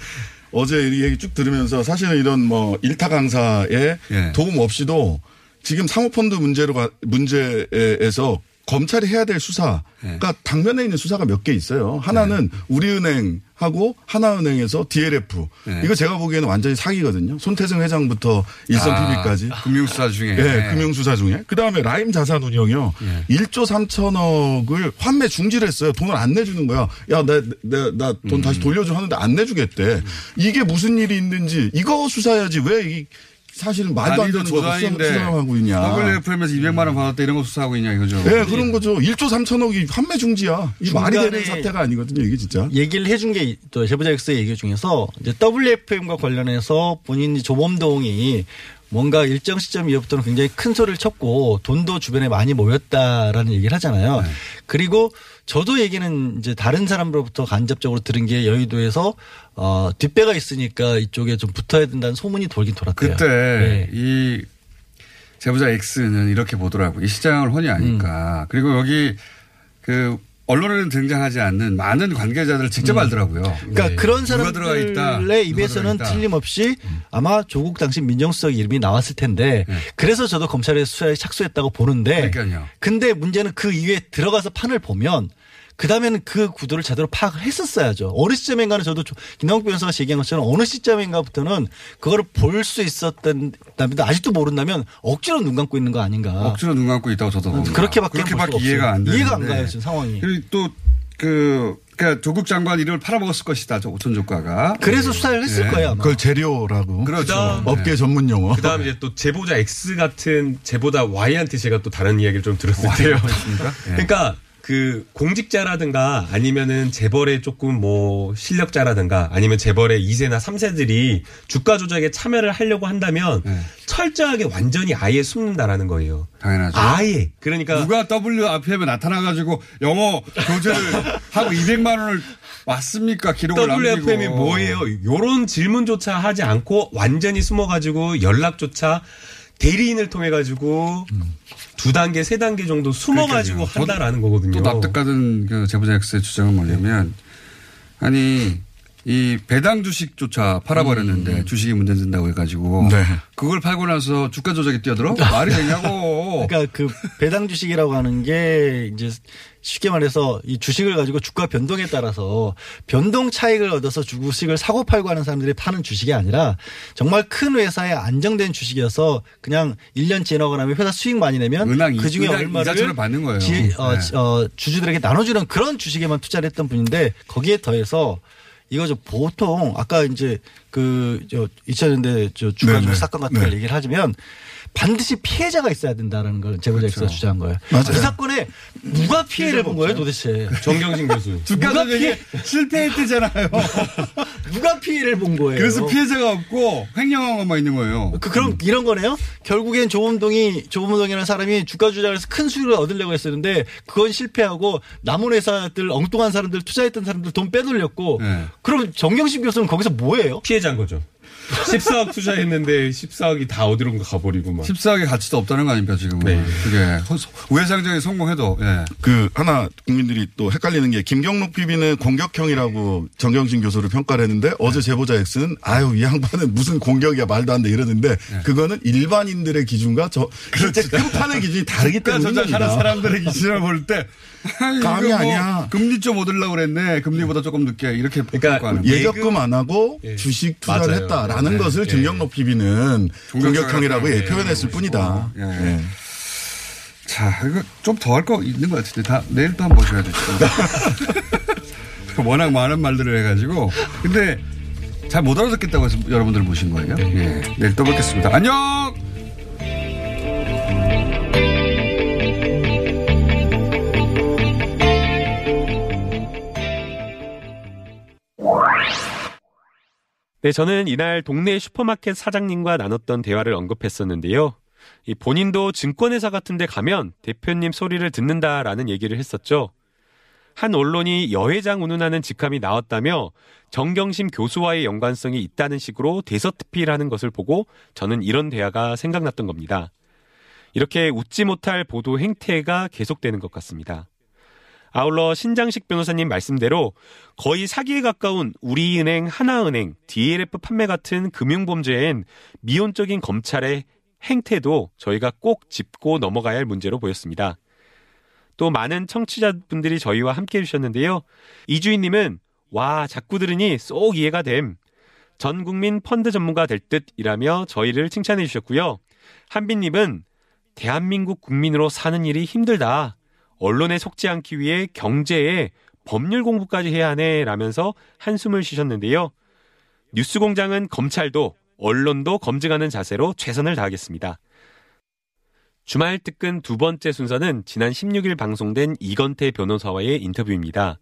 F: 어제 이 얘기 쭉 들으면서 사실은 이런 뭐 일타 강사의
D: 예.
F: 도움 없이도 지금 사모펀드 문제로 가, 문제에서 검찰이 해야 될 수사가
D: 예.
F: 당면에 있는 수사가 몇 개 있어요. 하나는 우리은행하고 하나은행에서 DLF.
D: 예.
F: 이거 제가 보기에는 완전히 사기거든요. 손태승 회장부터 일선
D: 아,
F: PB까지.
D: 금융수사 중에.
F: 예, 금융수사 중에. 그 다음에 라임 자산운용이요.
D: 예.
F: 1조 3천억을 환매 중지를 했어요. 돈을 안 내주는 거야. 야, 나, 나, 나돈
D: 음.
F: 다시 돌려줘 하는데 안 내주겠대. 이게 무슨 일이 있는지 이거 수사해야지 왜 이 사실은 말도 안 되는
D: 조단인데
F: 수사하고 있냐.
D: WFM에서 200만 원 받았다 이런 거 수사하고 있냐 이거죠.
F: 예, 그런 거죠. 1조 3천억이 환매 중지야. 이 말이 되는 사태가 아니거든요. 이게 진짜.
E: 얘기를 해준 게 또 제보자 X의 얘기 중에서 이제 WFM과 관련해서 본인이 조범동이 뭔가 일정 시점 이후부터는 굉장히 큰 소리를 쳤고 돈도 주변에 많이 모였다라는 얘기를 하잖아요. 그리고 저도 얘기는 이제 다른 사람으로부터 간접적으로 들은 게 여의도에서 어 뒷배가 있으니까 이쪽에 좀 붙어야 된다는 소문이 돌긴 돌았대요.
D: 그때
E: 네.
D: 이 제보자 X는 이렇게 보더라고. 이 시장을 훤히 아니까. 그리고 여기 그 언론에는 등장하지 않는 많은 관계자들을 직접 알더라고요.
E: 그러니까
G: 네.
E: 그런 사람들의 입에서는
D: 있다.
E: 틀림없이 아마 조국 당시 민정수석 이름이 나왔을 텐데
D: 네.
E: 그래서 저도 검찰에 수사에 착수했다고 보는데
D: 그러니까요.
E: 근데 문제는 그 이후에 들어가서 판을 보면 그 다음에는 그 구도를 제대로 파악을 했었어야죠. 어느 시점인가는 저도 조- 김남국 변호사가 얘기한 것처럼 어느 시점인가부터는 그거를 볼수 있었던 다면 아직도 모른다면 억지로 눈 감고 있는 거 아닌가.
D: 억지로 눈 감고 있다고 저도 봅니다.
E: 그렇게밖에 수가
D: 이해가
E: 없어요.
D: 안 되는데.
E: 이해가 안 가요, 지금 상황이.
D: 그리고 또 그 그러니까 조국 장관 이름을 팔아먹었을 것이다. 저 오천 조가가.
E: 그래서 수사를 했을
D: 네.
E: 거예요. 아마.
F: 그걸 재료라고.
D: 그렇죠.
G: 그다음
F: 업계 전문 용어.
G: 그다음 이제 또 제보자 X 같은 제보자 Y한테 제가 또 다른 이야기를 좀 들었는데요.
D: 있습니까? 예.
G: 그러니까 그 공직자라든가 아니면은 재벌의 조금 뭐 실력자라든가 아니면 재벌의 2세나 3세들이 주가 조작에 참여를 하려고 한다면
D: 네.
G: 철저하게 완전히 아예 숨는다라는 거예요.
D: 당연하죠.
G: 아예. 그러니까
D: 누가 WFM에 나타나가지고 영어 교재를 하고 200만 원을 왔습니까? 기록을
G: WFM이
D: 남기고.
G: 뭐예요? 요런 질문조차 하지 않고 완전히 숨어가지고 연락조차 대리인을 통해 가지고 두 단계 세 단계 정도 숨어가지고
D: 그러니까요.
G: 한다라는 거거든요.
D: 또 납득가는 그 제보자 X의 주장은 뭐냐면 아니 이 배당 주식조차 팔아버렸는데 주식이 문제 된다고 해가지고
F: 네.
D: 그걸 팔고 나서 주가 조작에 뛰어들어 말이 되냐고.
E: 그러니까 그 배당 주식이라고 하는 게 이제 쉽게 말해서 이 주식을 가지고 주가 변동에 따라서 변동 차익을 얻어서 주식을 사고 팔고 하는 사람들이 파는 주식이 아니라 정말 큰 회사의 안정된 주식이어서 그냥 1년 지나고 나면 회사 수익 많이 내면
D: 은행
E: 그 중에 얼마를
D: 받는 거예요.
E: 지- 어,
D: 네.
E: 지- 어, 주주들에게 나눠주는 그런 주식에만 투자를 했던 분인데 거기에 더해서 이거 저 보통 아까 이제 그 저 2000년대 저 주가
F: 네네.
E: 조작 사건 같은 걸
F: 네.
E: 얘기를 하자면 반드시 피해자가 있어야 된다는 걸 제보자
D: 그렇죠.
E: 주장한 거예요.
F: 맞아요.
E: 그 사건에 누가 피해를 본 거예요 도대체?
C: 정경심 교수.
D: 주가
E: 누가
D: 조작이 실패했대잖아요.
E: 누가 피해를 본 거예요?
D: 그래서 피해자가 없고 횡령한 것만 있는 거예요.
E: 그, 그럼 이런 거네요? 결국엔 조범동이, 조범동이라는 사람이 주가 조작을 해서 큰 수익을 얻으려고 했었는데 그건 실패하고 남은 회사들, 엉뚱한 사람들, 투자했던 사람들 돈 빼돌렸고
D: 네.
E: 그럼 정경심 교수는 거기서 뭐예요?
C: 피해자인 거죠. 14억 투자했는데 14억이 다 어디론가 가버리고 막.
D: 14억의 가치도 없다는 거 아닙니까 지금?
C: 네.
D: 그게 우회상정에 성공해도 예.
F: 그 하나 국민들이 또 헷갈리는 게 김경록 PB는 공격형이라고 정경심 교수를 평가를 했는데 어제 제보자 X는 아유 이 양반은 무슨 공격이야 말도 안 돼 이러는데 그거는 일반인들의 기준과 저 실제 끝판의 기준이 다르기 때문인
D: 조작하는
F: 겁니다.
D: 사람들의 기준을 볼 때
F: 감이
D: 뭐
F: 아니야.
D: 금리 좀 얻으려고 그랬네. 금리보다 조금 늦게 이렇게
C: 그러니까
D: 평가하는
C: 예.
D: 거예요.
F: 예적금 안 하고
C: 예.
F: 주식 투자를
C: 맞아요.
F: 했다 라는
C: 네.
F: 것을
C: 네.
F: 김경록 PB는 공격형이라고 예,
D: 네.
F: 표현했을 뿐이다.
D: 예.
F: 예.
D: 자, 이거 좀 더 할 거 있는 것 같은데 다 내일 또 한번 보셔야 되죠. 워낙 많은 말들을 해가지고 근데 잘 못 알아듣겠다고 해서 여러분들 모신 거예요. 예, 내일 또 뵙겠습니다. 안녕.
C: 네, 저는 이날 동네 슈퍼마켓 사장님과 나눴던 대화를 언급했었는데요. 이 본인도 증권회사 같은 데 가면 대표님 소리를 듣는다라는 얘기를 했었죠. 한 언론이 여회장 운운하는 직함이 나왔다며 정경심 교수와의 연관성이 있다는 식으로 대서특필 하는 것을 보고 저는 이런 대화가 생각났던 겁니다. 이렇게 웃지 못할 보도 행태가 계속되는 것 같습니다. 아울러 신장식 변호사님 말씀대로 거의 사기에 가까운 우리은행, 하나은행, DLF 판매 같은 금융범죄엔 미온적인 검찰의 행태도 저희가 꼭 짚고 넘어가야 할 문제로 보였습니다. 또 많은 청취자분들이 저희와 함께 해주셨는데요. 이주인님은 와 자꾸 들으니 쏙 이해가 됨. 전 국민 펀드 전문가 될 듯이라며 저희를 칭찬해 주셨고요. 한빈님은 대한민국 국민으로 사는 일이 힘들다. 언론에 속지 않기 위해 경제에 법률 공부까지 해야 하네 라면서 한숨을 쉬셨는데요. 뉴스 공장은 검찰도 언론도 검증하는 자세로 최선을 다하겠습니다. 주말 특근 두 번째 순서는 지난 16일 방송된 이건태 변호사와의 인터뷰입니다.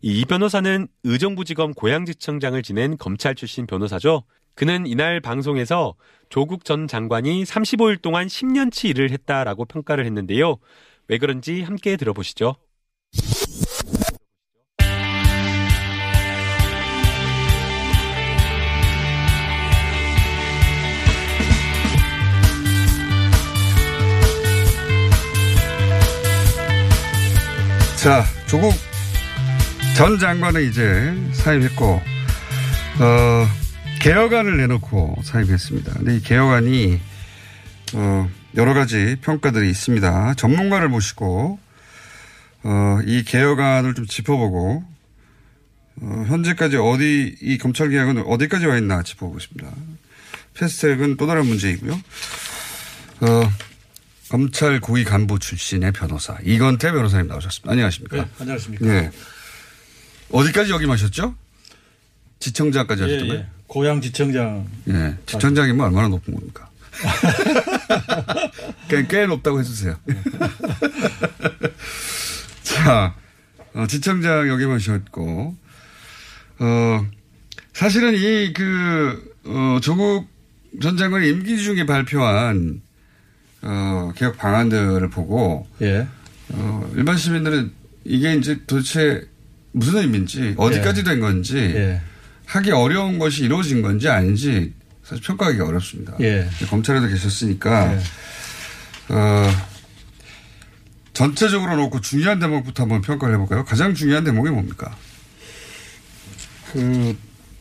C: 이 변호사는 의정부지검 고양지청장을 지낸 검찰 출신 변호사죠. 그는 이날 방송에서 조국 전 장관이 35일 동안 10년치 일을 했다라고 평가를 했는데요. 왜 그런지 함께 들어보시죠.
D: 자, 조국 전 장관은 이제 사임했고, 어, 개혁안을 내놓고 사임했습니다. 근데 이 개혁안이, 어, 여러 가지 평가들이 있습니다. 전문가를 모시고, 어, 이 개혁안을 좀 짚어보고, 어, 현재까지 어디, 이 검찰 개혁은 어디까지 와 있나 짚어보겠습니다. 패스트트랙은 또 다른 문제이고요. 어, 검찰 고위 간부 출신의 변호사 이건태 변호사님 나오셨습니다. 안녕하십니까?
H: 네, 안녕하십니까.
D: 예. 어디까지 역임하셨죠? 지청장까지
H: 예,
D: 하셨던
H: 예.
D: 거예요?
H: 고향 지청장.
D: 예. 지청장이면 얼마나 높은 겁니까? 꽤, 꽤 높다고 해주세요. 자, 어, 지청장 역임하셨고, 어, 사실은 이 그, 어, 조국 전 장관이 임기 중에 발표한 어, 개혁 방안들을 보고
H: 예.
D: 어, 일반 시민들은 이게 이제 도대체 무슨 의미인지 어디까지 된 건지
H: 예.
D: 하기 어려운 것이 이루어진 건지 아닌지 사실 평가하기가 어렵습니다.
H: 예.
D: 검찰에도 계셨으니까
H: 예.
D: 어, 전체적으로 놓고 중요한 대목부터 한번 평가를 해볼까요? 가장 중요한 대목이 뭡니까?
H: 그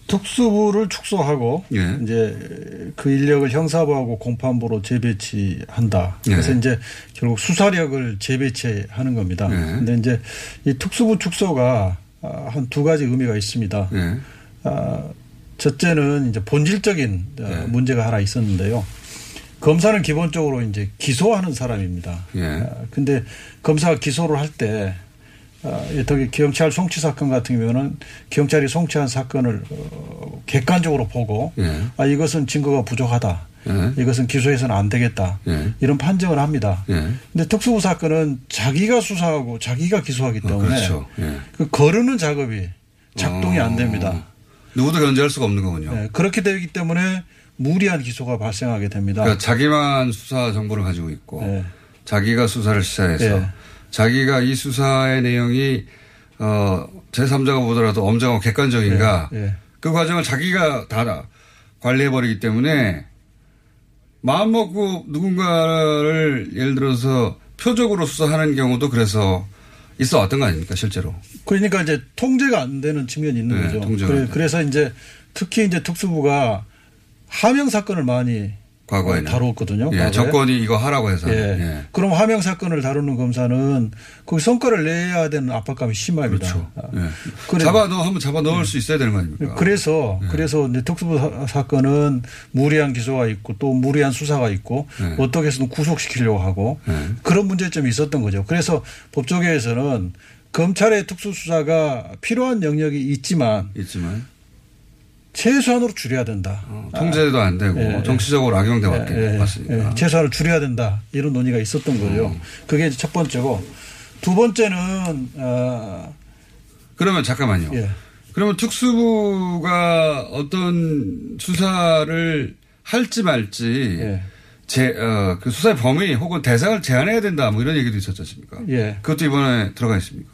H: 특수부를 축소하고
D: 예.
H: 이제 그 인력을 형사부하고 공판부로 재배치한다. 그래서
D: 예.
H: 이제 결국 수사력을 재배치하는 겁니다.
D: 예.
H: 근데 이제 이 특수부 축소가 아, 한두 가지 의미가 있습니다.
D: 예.
H: 아, 첫째는 이제 본질적인 어,
D: 예.
H: 문제가 하나 있었는데요. 검사는 기본적으로 이제 기소하는 사람입니다.
D: 예.
H: 아, 근데 검사가 기소를 할때 어, 특히 경찰 송치 사건 같은 경우는 경찰이 송치한 사건을 어, 객관적으로 보고
D: 예.
H: 아 이것은 증거가 부족하다.
D: 예.
H: 이것은 기소해서는 안 되겠다.
D: 예.
H: 이런 판정을 합니다.
D: 예.
H: 근데 특수부 사건은 자기가 수사하고 자기가 기소하기
D: 어,
H: 때문에
D: 그렇죠. 예.
H: 그 거르는 작업이 작동이 안 됩니다.
D: 어. 누구도 견제할 수가 없는 거군요.
H: 네, 그렇게 되기 때문에 무리한 기소가 발생하게 됩니다.
D: 그러니까 자기만 수사 정보를 가지고 있고
H: 네.
D: 자기가 수사를 시작해서
H: 네.
D: 자기가 이 수사의 내용이 어 제3자가 보더라도 엄정하고 객관적인가
H: 네, 네.
D: 그 과정을 자기가 다 관리해 버리기 때문에 마음 먹고 누군가를 예를 들어서 표적으로 수사하는 경우도 그래서 있어 왔던 거 아닙니까 실제로
H: 그러니까 이제 통제가 안 되는 측면이 있는
D: 네,
H: 거죠. 그래. 그래서 이제 특히 이제 특수부가 하명 사건을 많이
D: 과거에는
H: 다뤘거든요.
D: 예,
H: 과거에.
D: 정권이 이거 하라고 해서
H: 예.
D: 예.
H: 그럼 하명 사건을 다루는 검사는 그 성과를 내야 되는 압박감이 심합니다.
D: 그렇죠.
H: 아,
D: 예. 잡아 넣어 한번 잡아 넣을 수 있어야 되는 거 아닙니까?
H: 그래서
D: 예.
H: 그래서 이제 특수부 사- 사건은 무리한 기소가 있고 또 무리한 수사가 있고
D: 예.
H: 어떻게 해서든 구속시키려고 하고
D: 예.
H: 그런 문제점이 있었던 거죠. 그래서 법조계에서는 검찰의 특수수사가 필요한 영역이 있지만
D: 있지만
H: 최소한으로 줄여야 된다.
D: 어, 통제도 안 되고
H: 예, 예.
D: 정치적으로 악용돼 왔기
H: 예, 예,
D: 맞습니다.
H: 예, 최소한을 줄여야 된다. 이런 논의가 있었던 거죠.
D: 음.
H: 그게 이제 첫 번째고 두 번째는 어,
D: 그러면 잠깐만요.
H: 예.
D: 그러면 특수부가 어떤 수사를 할지 말지
H: 예.
D: 제, 어, 그 수사의 범위 혹은 대상을 제한해야 된다 뭐 이런 얘기도 있었지 않습니까?
H: 예.
D: 그것도 이번에 들어가 있습니까?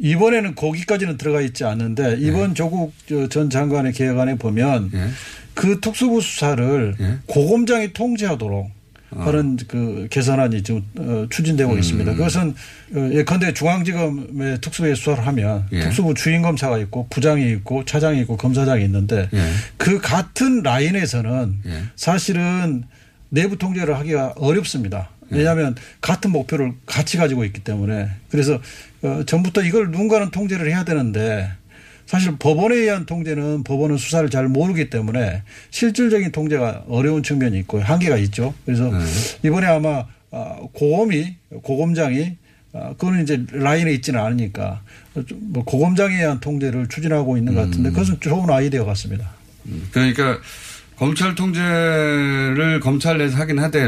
H: 이번에는 거기까지는 들어가 있지 않는데 이번 조국 저전 장관의 개혁안에 보면
D: 예.
H: 그 특수부 수사를
D: 예.
H: 고검장이 통제하도록 하는 그 개선안이 지금 어, 추진되고
D: 음.
H: 있습니다. 그것은 어, 예컨대 중앙지검의 특수부의 수사를 하면
D: 예.
H: 특수부 주임검사가 있고 부장이 있고 차장이 있고 검사장이 있는데
D: 예.
H: 그 같은 라인에서는
D: 예.
H: 사실은 내부 통제를 하기가 어렵습니다.
D: 예.
H: 왜냐하면 같은 목표를 같이 가지고 있기 때문에 그래서 어, 전부터 이걸 누군가는 통제를 해야 되는데 사실 법원에 의한 통제는 법원은 수사를 잘 모르기 때문에 실질적인 통제가 어려운 측면이 있고 한계가 있죠. 그래서
D: 네.
H: 이번에 아마 아, 고검이 고검장이 아, 그거는 이제 라인에 있지는 않으니까 뭐 고검장에 의한 통제를 추진하고 있는 것
D: 음.
H: 같은데 그것은 좋은 아이디어 같습니다.
D: 그러니까 검찰 통제를 검찰 내에서 하긴 하되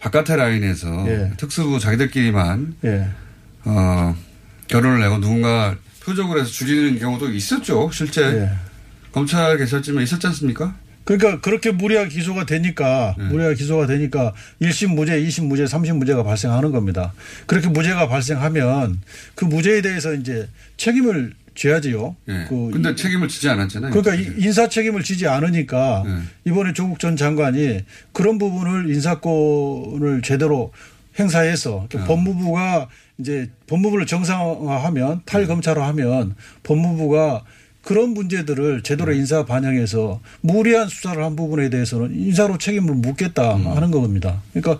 D: 바깥의 라인에서
H: 예.
D: 특수부 자기들끼리만
H: 예.
D: 어, 결론을 내고 누군가 표적으로 해서 죽이는 경우도 있었죠. 실제
H: 예.
D: 검찰 계셨지만 있었지 않습니까?
H: 그러니까 그렇게 무리하게 기소가 되니까
D: 네.
H: 무리하게 기소가 되니까 1심 무죄, 2심 무죄, 3심 무죄가 발생하는 겁니다. 그렇게 무죄가 발생하면 그 무죄에 대해서 이제 책임을 져야지요.
D: 예.
H: 그
D: 근데 책임을 지지 않았잖아요.
H: 그러니까 이- 인사 책임을 지지 않으니까
D: 네.
H: 이번에 조국 전 장관이 그런 부분을 인사권을 제대로 행사해서
D: 네.
H: 법무부가 이제 법무부를 정상화하면 탈검찰화하면 법무부가 그런 문제들을 제대로
D: 네.
H: 인사 반영해서 무리한 수사를 한 부분에 대해서는 인사로 책임을 묻겠다 하는 겁니다. 그러니까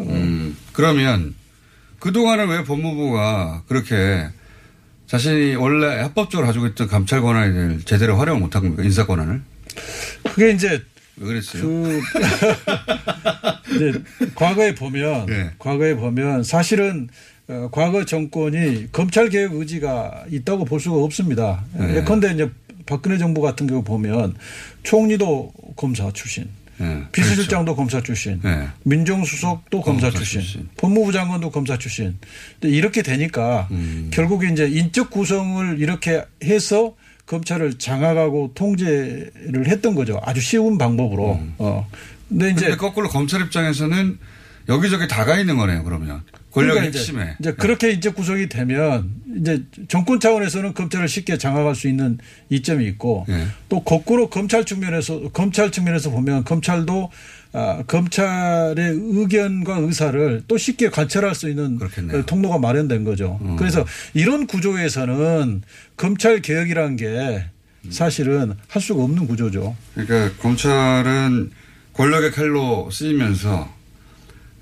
D: 음, 그러면 그동안은 왜 법무부가 그렇게 자신이 원래 합법적으로 가지고 있던 감찰 권한을 제대로 활용을 못한 겁니까? 인사 권한을?
H: 그게 이제
D: 왜 그랬어요?
H: 그 이제 과거에 보면
D: 네.
H: 과거에 보면 사실은 어, 과거 정권이 검찰 개혁 의지가 있다고 볼 수가 없습니다.
D: 네.
H: 예컨대 이제 박근혜 정부 같은 경우 보면 총리도 검사 출신,
D: 예.
H: 비서실장도 검사 출신,
D: 네.
H: 민정수석도 검사,
D: 검사
H: 출신,
D: 출신.
H: 법무부 장관도 검사 출신. 근데 이렇게 되니까
D: 음.
H: 결국에 이제 인적 구성을 이렇게 해서 검찰을 장악하고 통제를 했던 거죠. 아주 쉬운 방법으로. 어. 근데 이제
D: 음. 근데 거꾸로 검찰 입장에서는 여기저기 다가 있는 거네요, 그러면. 권력의
H: 그러니까
D: 핵심에. 네.
H: 이제 그렇게 이제 구성이 되면 이제 정권 차원에서는 검찰을 쉽게 장악할 수 있는 이점이 있고
D: 예.
H: 또 거꾸로 검찰 측면에서 검찰 측면에서 보면 검찰도 아, 검찰의 의견과 의사를 또 쉽게 관철할 수 있는
D: 그렇겠네요. 음.
H: 통로가 마련된 거죠. 그래서 이런 구조에서는 검찰 개혁이라는 게 사실은 할 수가 없는 구조죠.
D: 그러니까 검찰은 권력의 칼로 쓰이면서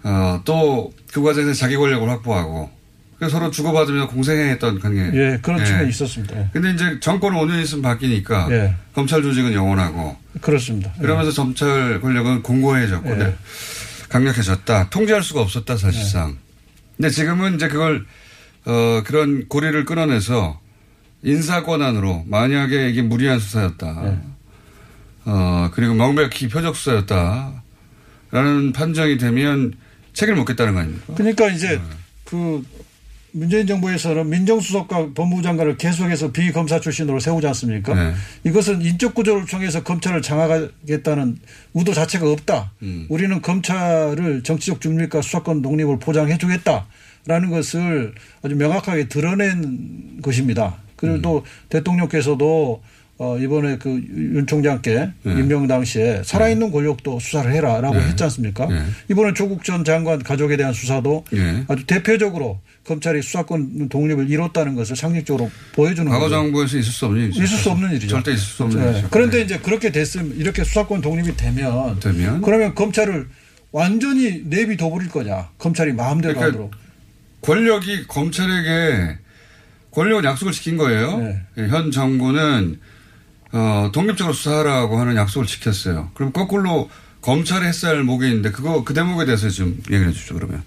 D: 어, 또그 과정에서 자기 권력을 확보하고 서로 주고받으며 공생했던 관계.
H: 예, 그런
D: 예.
H: 측면이 있었습니다. 예.
D: 근데 이제 정권은 5년 있으면 바뀌니까
H: 예.
D: 검찰 조직은 영원하고
H: 그렇습니다. 예.
D: 그러면서 검찰 권력은 공고해졌고
H: 예.
D: 네. 강력해졌다. 통제할 수가 없었다 사실상. 근데 지금은 이제 그걸 어, 그런 고리를 끊어내서 인사 권한으로 만약에 이게 무리한 수사였다.
H: 네.
D: 어, 그리고 명백히 표적 수사였다. 라는 판정이 되면 책임을 묻겠다는 거 아닙니까?
H: 그러니까 이제 그 문재인 정부에서는 민정수석과 법무부 장관을 계속해서 비검사 출신으로 세우지 않습니까?
D: 네.
H: 이것은 인적 구조를 통해서 검찰을 장악하겠다는 의도 자체가 없다.
D: 음.
H: 우리는 검찰을 정치적 중립과 수사권 독립을 보장해 주겠다라는 것을 아주 명확하게 드러낸 것입니다. 그리고
D: 음.
H: 또 대통령께서도 어 이번에 그 윤 총장께
D: 네.
H: 임명 당시에 살아있는 권력도 수사를 해라라고
D: 네.
H: 했지 않습니까?
D: 네.
H: 이번에 조국 전 장관 가족에 대한 수사도
D: 예.
H: 아주 대표적으로 검찰이 수사권 독립을 이뤘다는 것을 상징적으로 보여주는
D: 과거. 정부에서 있을 수 없는 일이죠.
H: 있을 수 없는 일이죠.
D: 절대 있을 수 없는
H: 네.
D: 일이죠.
H: 그런데
D: 네.
H: 이제 그렇게 됐으면 이렇게 수사권 독립이 되면,
D: 되면?
H: 그러면 검찰을 완전히 내비 둬 버릴 거냐? 검찰이 마음대로
D: 그러니까
H: 하도록.
D: 권력이 검찰에게 권력을 약속을 시킨 거예요.
H: 네.
D: 예, 현 정부는 어, 독립적으로 수사하라고 하는 약속을 지켰어요. 그럼 거꾸로 했어야 할 목이 있는데 그거 그 대목에 대해서 좀 얘기를 해 주죠 그러면.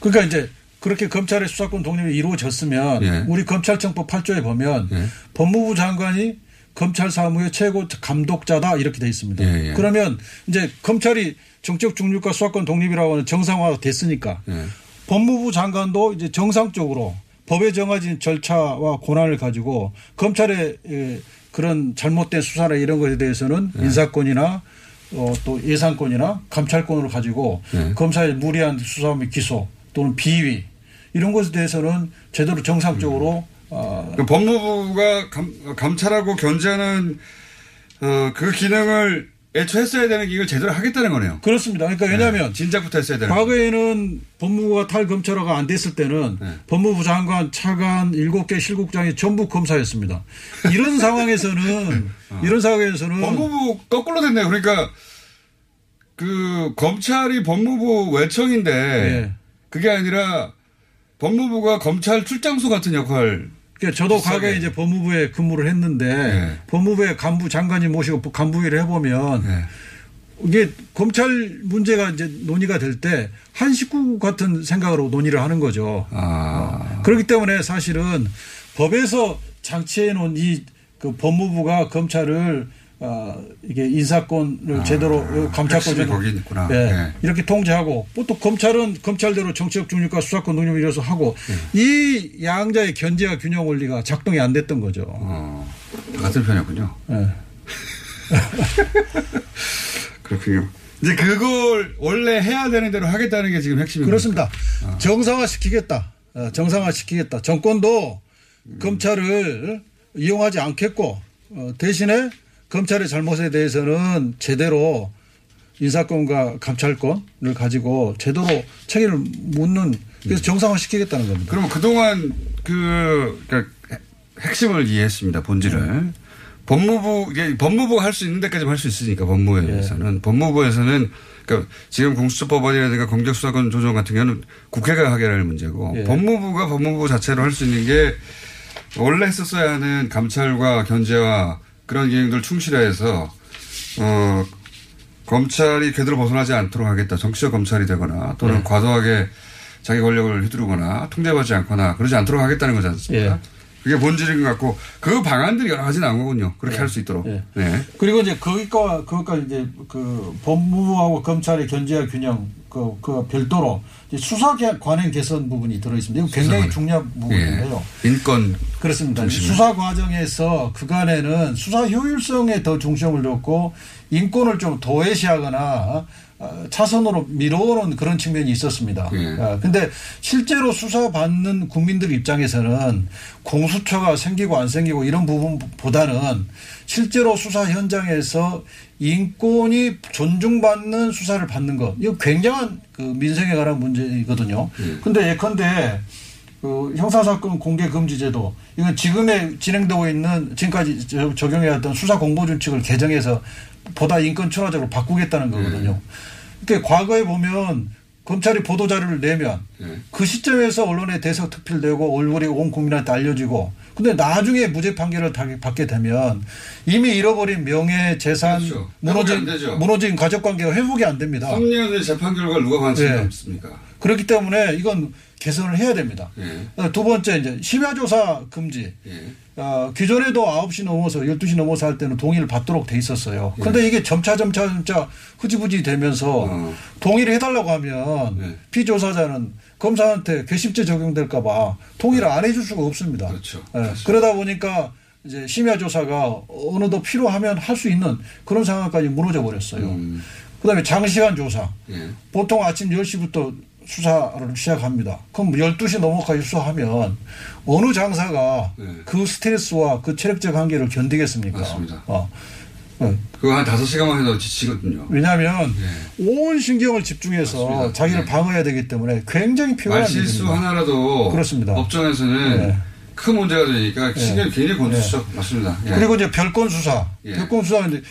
H: 그러니까 이제 그렇게 검찰의 수사권 독립이 이루어졌으면
D: 예.
H: 우리 검찰청법 8조에 보면
D: 예.
H: 법무부 장관이 검찰 사무의 최고 감독자다 이렇게 돼 있습니다.
D: 예, 예.
H: 그러면 이제 검찰이 정책 중립과 수사권 독립이라고 하는 정상화가 됐으니까
D: 예.
H: 법무부 장관도 이제 정상적으로 법에 정해진 절차와 권한을 가지고 검찰의 에, 그런 잘못된 수사나 이런 것에 대해서는
D: 네.
H: 인사권이나 어, 또 예산권이나 감찰권을 가지고
D: 네.
H: 검사의 무리한 수사 및 기소 또는 비위 이런 것에 대해서는 제대로 정상적으로 어,
D: 그 법무부가 감, 감찰하고 견제하는 어, 그 기능을 애초에 했어야 되는 게 이걸 제대로 하겠다는 거네요.
H: 그렇습니다. 그러니까 왜냐하면
D: 진작부터 했어야 되는
H: 과거에는 법무부가 탈검찰화가 안 됐을 때는
D: 네.
H: 법무부 장관, 차관, 일곱 개 실국장이 전부 검사였습니다. 이런 상황에서는 이런 상황에서는
D: 법무부 거꾸로 됐네요. 그러니까 그 검찰이 법무부 외청인데
H: 예.
D: 그게 아니라 법무부가 검찰 출장소 같은 역할.
H: 그러니까 저도
D: 비슷하게.
H: 과거에 이제 법무부에 근무를 했는데
D: 네.
H: 법무부의 간부 장관이 모시고 간부회를 해보면
D: 예.
H: 이게 검찰 문제가 이제 논의가 될 때 한 식구 같은 생각으로 논의를 하는 거죠.
D: 아.
H: 그렇기 때문에 사실은 법에서 장치해 놓은 이 그 법무부가 검찰을 어 이게 인사권을 제대로 감찰권
D: 아, 핵심이 거기 있구나.
H: 예,
D: 네.
H: 이렇게 통제하고 또 검찰은 검찰대로 정치적 중립과 수사권 독립을 이뤄서 하고
D: 네.
H: 이 양자의 견제와 균형 원리가 작동이 안 됐던 거죠.
D: 어, 다 같은 편이었군요.
H: 예.
D: 그렇군요. 이제 그걸 원래 해야 되는 대로 하겠다는 게 지금 핵심입니다.
H: 그렇습니다.
D: 아.
H: 정상화 시키겠다. 어, 정상화 시키겠다. 정권도 검찰을 이용하지 않겠고 어, 대신에 검찰의 잘못에 대해서는 제대로 인사권과 감찰권을 가지고 제대로 책임을 묻는 그래서 정상화 시키겠다는 겁니다.
D: 그러면 그동안 그, 그러니까 핵심을 이해했습니다. 본질을. 법무부, 이게 법무부가 할수 있는 데까지만 할수 있으니까 법무부에서는. 법무부에서는 그러니까 지금 공수처법원이라든가 검경수사권 조정 같은 경우는 국회가 하게 할 문제고
H: 예.
D: 법무부가 법무부 자체로 할 수 있는 게 원래 했었어야 하는 감찰과 견제와 그런 기능들 충실해서 어, 검찰이 궤도로 벗어나지 않도록 하겠다. 정치적 검찰이 되거나 또는
H: 네.
D: 과도하게 자기 권력을 휘두르거나 통제받지 않거나 그러지 않도록 하겠다는 거지 않습니까?
H: 예.
D: 그게 본질인 것 같고 그 방안들이 여러 가지 나온 거군요. 그렇게 할수 있도록.
H: 예.
D: 네.
H: 그리고 이제 거기과 그것과 이제 그 법무부하고 검찰의 견제와 균형 그, 그 별도로 수사 관행 개선 부분이 들어 있습니다. 이거 굉장히
D: 수사관.
H: 중요한 부분인데요.
D: 예. 인권
H: 그렇습니다.
D: 중심에.
H: 수사 과정에서 그간에는 수사 효율성에 더 중점을 뒀고 인권을 좀 도외시하거나 어, 차선으로 미뤄오는 그런 측면이 있었습니다.
D: 예.
H: 어, 근데 실제로 수사받는 국민들 입장에서는 공수처가 생기고 안 생기고 이런 부분보다는 실제로 수사 현장에서 인권이 존중받는 수사를 받는 것 이거 굉장한 그 민생에 관한 문제이거든요. 근데 예컨대 그 형사사건 공개 금지 제도 이건 지금에 진행되고 있는 지금까지 저- 적용해왔던 수사 공보 준칙을 개정해서 보다 인권 친화적으로 바꾸겠다는 거거든요. 그러니까 과거에 보면 검찰이 보도 자료를 내면
D: 네.
H: 그 시점에서 언론에 대서특필 되고 얼굴이 온 국민한테 알려지고 근데 나중에 무죄 판결을 다- 받게 되면 이미 잃어버린 명예 재산
D: 그렇죠.
H: 무너진. 무너진 가족 관계가 회복이 안 됩니다.
D: 3년의 재판 결과 누가 관심이
H: 예.
D: 없습니까?
H: 그렇기 때문에 이건 개선을 해야 됩니다.
D: 예.
H: 어, 두 번째 이제 심야조사 금지.
D: 예.
H: 어, 기존에도 9시 넘어서 12시 넘어서 할 때는 동의를 받도록 돼 있었어요.
D: 예.
H: 근데 이게 점차 점차 점차 흐지부지 되면서
D: 어.
H: 동의를 해달라고 하면
D: 예.
H: 피조사자는 검사한테 괘씸죄 적용될까 봐 동의를 안 해줄 수가 없습니다.
D: 그렇죠.
H: 예,
D: 그렇죠.
H: 그러다 보니까 이제 심야조사가 어느덧 필요하면 할 수 있는 그런 상황까지 무너져 버렸어요.
D: 음.
H: 그다음에 장시간 조사.
D: 예.
H: 보통 아침 10시부터 수사를 시작합니다. 그럼 12시 넘어까지 수사하면 어느 장사가
D: 네.
H: 그 스트레스와 그 체력적 한계를 견디겠습니까?
D: 맞습니다.
H: 어. 어.
D: 그거 한 다섯 시간만 해도 지치거든요.
H: 왜냐하면
D: 예.
H: 온 신경을 집중해서
D: 맞습니다.
H: 자기를
D: 네.
H: 방어해야 되기 때문에 굉장히 피곤한
D: 말실수
H: 일입니다.
D: 하나라도
H: 그렇습니다.
D: 법정에서는
H: 네.
D: 큰 문제가 되니까 신경이 굉장히 곤두죠. 맞습니다. 예.
H: 그리고 이제 별건 수사.
D: 예.
H: 별건 수사는 이제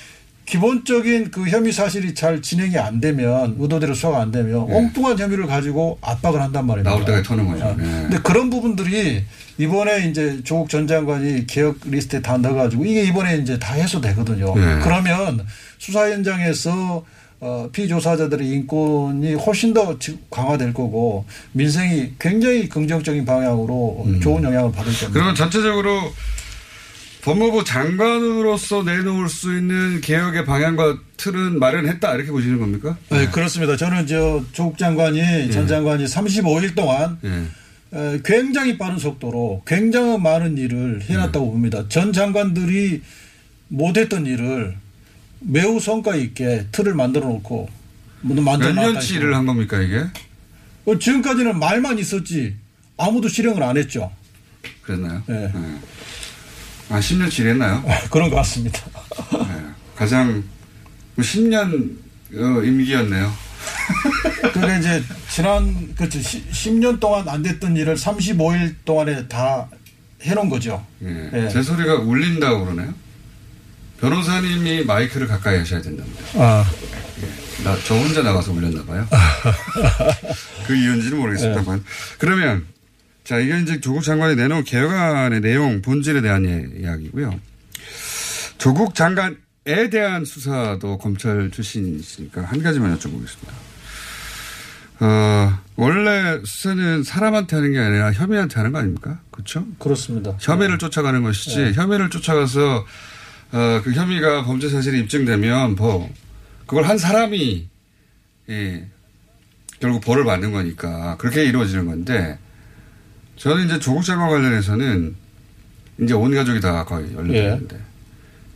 H: 기본적인 그 혐의 사실이 잘 진행이 안 되면 의도대로 수사가 안 되면
D: 예.
H: 엉뚱한 혐의를 가지고 압박을 한단 말입니다.
D: 나올 때까지 터는 거죠.
H: 아,
D: 예.
H: 근데 그런 부분들이 이번에 이제 조국 전 장관이 개혁 리스트에 다 넣어가지고 이게 이번에 이제 다 해소되거든요.
D: 예.
H: 그러면 수사 현장에서 어, 피조사자들의 인권이 훨씬 더 지- 강화될 거고 민생이 굉장히 긍정적인 방향으로 좋은 영향을 받을 겁니다.
D: 음. 그러면 전체적으로 법무부 장관으로서 내놓을 수 있는 개혁의 방향과 틀은 마련했다 이렇게 보시는 겁니까?
H: 네, 그렇습니다. 저는 저 조국 장관이 전 장관이 35일 동안
D: 예.
H: 에, 굉장히 빠른 속도로 굉장히 많은 일을 해놨다고
D: 네.
H: 봅니다. 전 장관들이 못했던 일을 매우 성과 있게 틀을 만들어 놓고
D: 몇
H: 만들어
D: 년치 일을 한 겁니까 이게?
H: 어, 지금까지는 말만 있었지 아무도 실행을 안 했죠.
D: 그랬나요?
H: 네.
D: 예. 아 10년치 일했나요?
H: 그런 것 같습니다.
D: 예. 가장 10년 어, 임기였네요.
H: 그러니까 이제 지난 그렇죠 10 년 동안 안 됐던 일을 35일 동안에 다 해놓은 거죠.
D: 예.
H: 예.
D: 제 소리가 울린다고 그러네요. 변호사님이 마이크를 가까이 하셔야 된답니다.
H: 아,
D: 나, 저 혼자 나가서 울렸나 봐요. 그 이유인지는 모르겠습니다만. 그러면, 자, 이게 이제 조국 장관이 내놓은 개혁안의 내용, 본질에 대한 예- 이야기고요. 조국 장관에 대한 수사도 검찰 출신이시니까 한 가지만 여쭤보겠습니다. 어, 원래 수사는 사람한테 하는 게 아니라 혐의한테 하는 거 아닙니까? 그렇죠?
H: 그렇습니다.
D: 혐의를 쫓아가는 것이지
H: 네.
D: 혐의를 쫓아가서 어, 그 혐의가 범죄 사실이 입증되면 뭐 그걸 한 사람이 예, 결국 벌을 받는 거니까 그렇게 이루어지는 건데 저는 이제 조국 장관 관련해서는 이제 온 가족이 다 거의 연루됐는데
H: 예.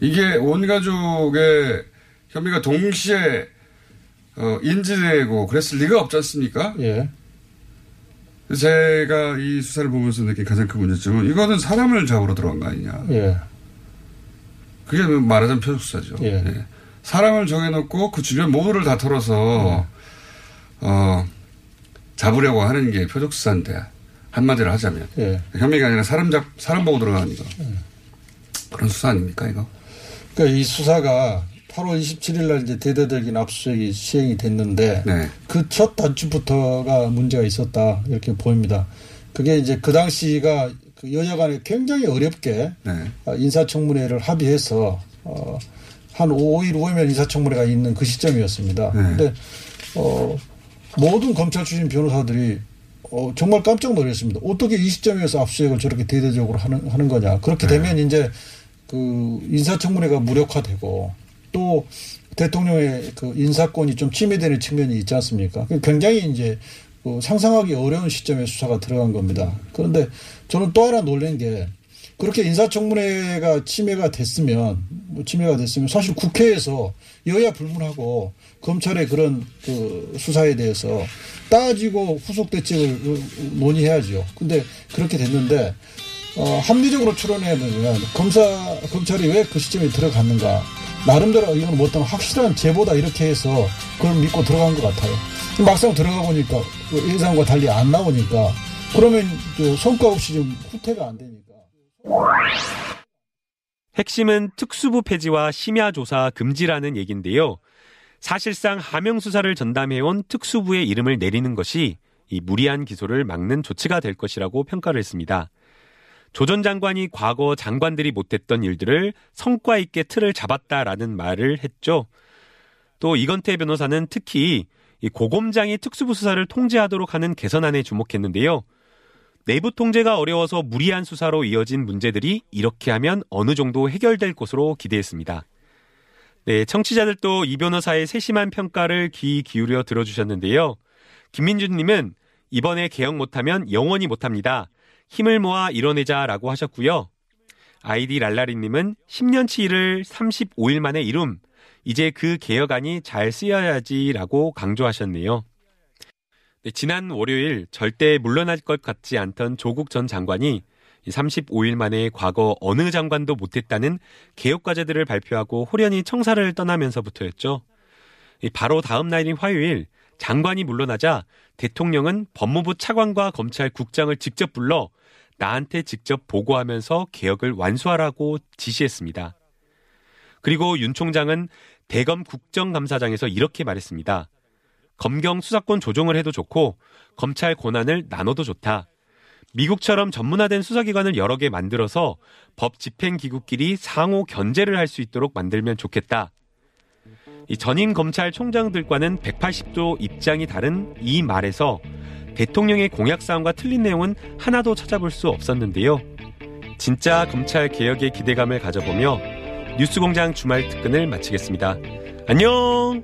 D: 이게 온 가족의 혐의가 동시에 어, 인지되고 그랬을 리가 없지 않습니까?
H: 예.
D: 제가 이 수사를 보면서 느낀 가장 큰 문제점은 이거는 사람을 잡으러 들어간 거 아니냐.
H: 예.
D: 그게 말하자면 표적수사죠.
H: 예.
D: 예. 사람을 정해놓고 그 주변 모두를 다 털어서 어, 잡으려고 하는 게 표적수사인데 한마디로 하자면
H: 예.
D: 혐의가 아니라 사람 잡 사람 보고 들어가는 거 그런 수사 아닙니까 이거?
H: 그러니까 이 수사가 8월 27일 날 이제 대대적인 압수수색이 시행이 됐는데
D: 네.
H: 그첫 단추부터가 문제가 있었다 이렇게 보입니다. 그게 이제 그 당시가 그 여야 간에 굉장히 어렵게
D: 네.
H: 아, 인사청문회를 합의해서 어, 한 5일 후면 인사청문회가 있는 그 시점이었습니다.
D: 네.
H: 근데 어, 모든 검찰 출신 변호사들이 어, 정말 깜짝 놀랐습니다. 어떻게 이 시점에서 압수수색을 저렇게 대대적으로 하는, 하는 거냐. 그렇게
D: 네.
H: 되면 이제 그 인사청문회가 무력화되고 또 대통령의 그 인사권이 좀 침해되는 측면이 있지 않습니까? 굉장히 이제 그 상상하기 어려운 시점에 수사가 들어간 겁니다. 그런데 저는 또 하나 놀란 게 그렇게 인사청문회가 침해가 됐으면 뭐 침해가 됐으면 사실 국회에서 여야 불문하고 검찰의 그런 그 수사에 대해서 따지고 후속 대책을 논의해야죠. 근데 그렇게 됐는데 어, 합리적으로 추론해보면 검사 검찰이 왜 그 시점에 들어갔는가 나름대로 이건 뭐 어떤 확실한 제보다 이렇게 해서 그걸 믿고 들어간 것 같아요. 막상 들어가 보니까 그 예상과 달리 안 나오니까 그러면 저 성과 없이 좀 후퇴가 안 되니까.
C: 핵심은 특수부 폐지와 심야 조사 금지라는 얘기인데요. 사실상 하명 수사를 전담해온 특수부의 이름을 내리는 것이 이 무리한 기소를 막는 조치가 될 것이라고 평가를 했습니다. 조 전 장관이 과거 장관들이 못했던 일들을 성과 있게 틀을 잡았다라는 말을 했죠. 또 이건태 변호사는 특히 이 고검장이 특수부 수사를 통제하도록 하는 개선안에 주목했는데요. 내부 통제가 어려워서 무리한 수사로 이어진 문제들이 이렇게 하면 어느 정도 해결될 것으로 기대했습니다. 네, 청취자들도 이 변호사의 세심한 평가를 귀 기울여 들어주셨는데요. 김민준님은 이번에 개혁 못하면 영원히 못합니다. 힘을 모아 이뤄내자라고 하셨고요. 아이디 랄라리님은 10년치 일을 35일 만에 이룸. 이제 그 개혁안이 잘 쓰여야지라고 강조하셨네요. 네, 지난 월요일 절대 물러날 것 같지 않던 조국 전 장관이 35일 만에 과거 어느 장관도 못했다는 개혁 과제들을 발표하고 호련히 청사를 떠나면서부터였죠. 바로 다음 날인 화요일 장관이 물러나자 대통령은 법무부 차관과 검찰 국장을 직접 불러 나한테 직접 보고하면서 개혁을 완수하라고 지시했습니다. 그리고 윤 총장은 대검 국정감사장에서 이렇게 말했습니다. 검경 수사권 조정을 해도 좋고 검찰 권한을 나눠도 좋다. 미국처럼 전문화된 수사기관을 여러 개 만들어서 법 집행기구끼리 상호 견제를 할 수 있도록 만들면 좋겠다. 이 전임 검찰총장들과는 180도 입장이 다른 이 말에서 대통령의 공약사항과 틀린 내용은 하나도 찾아볼 수 없었는데요. 진짜 검찰 개혁의 기대감을 가져보며 뉴스공장 주말 특근을 마치겠습니다. 안녕!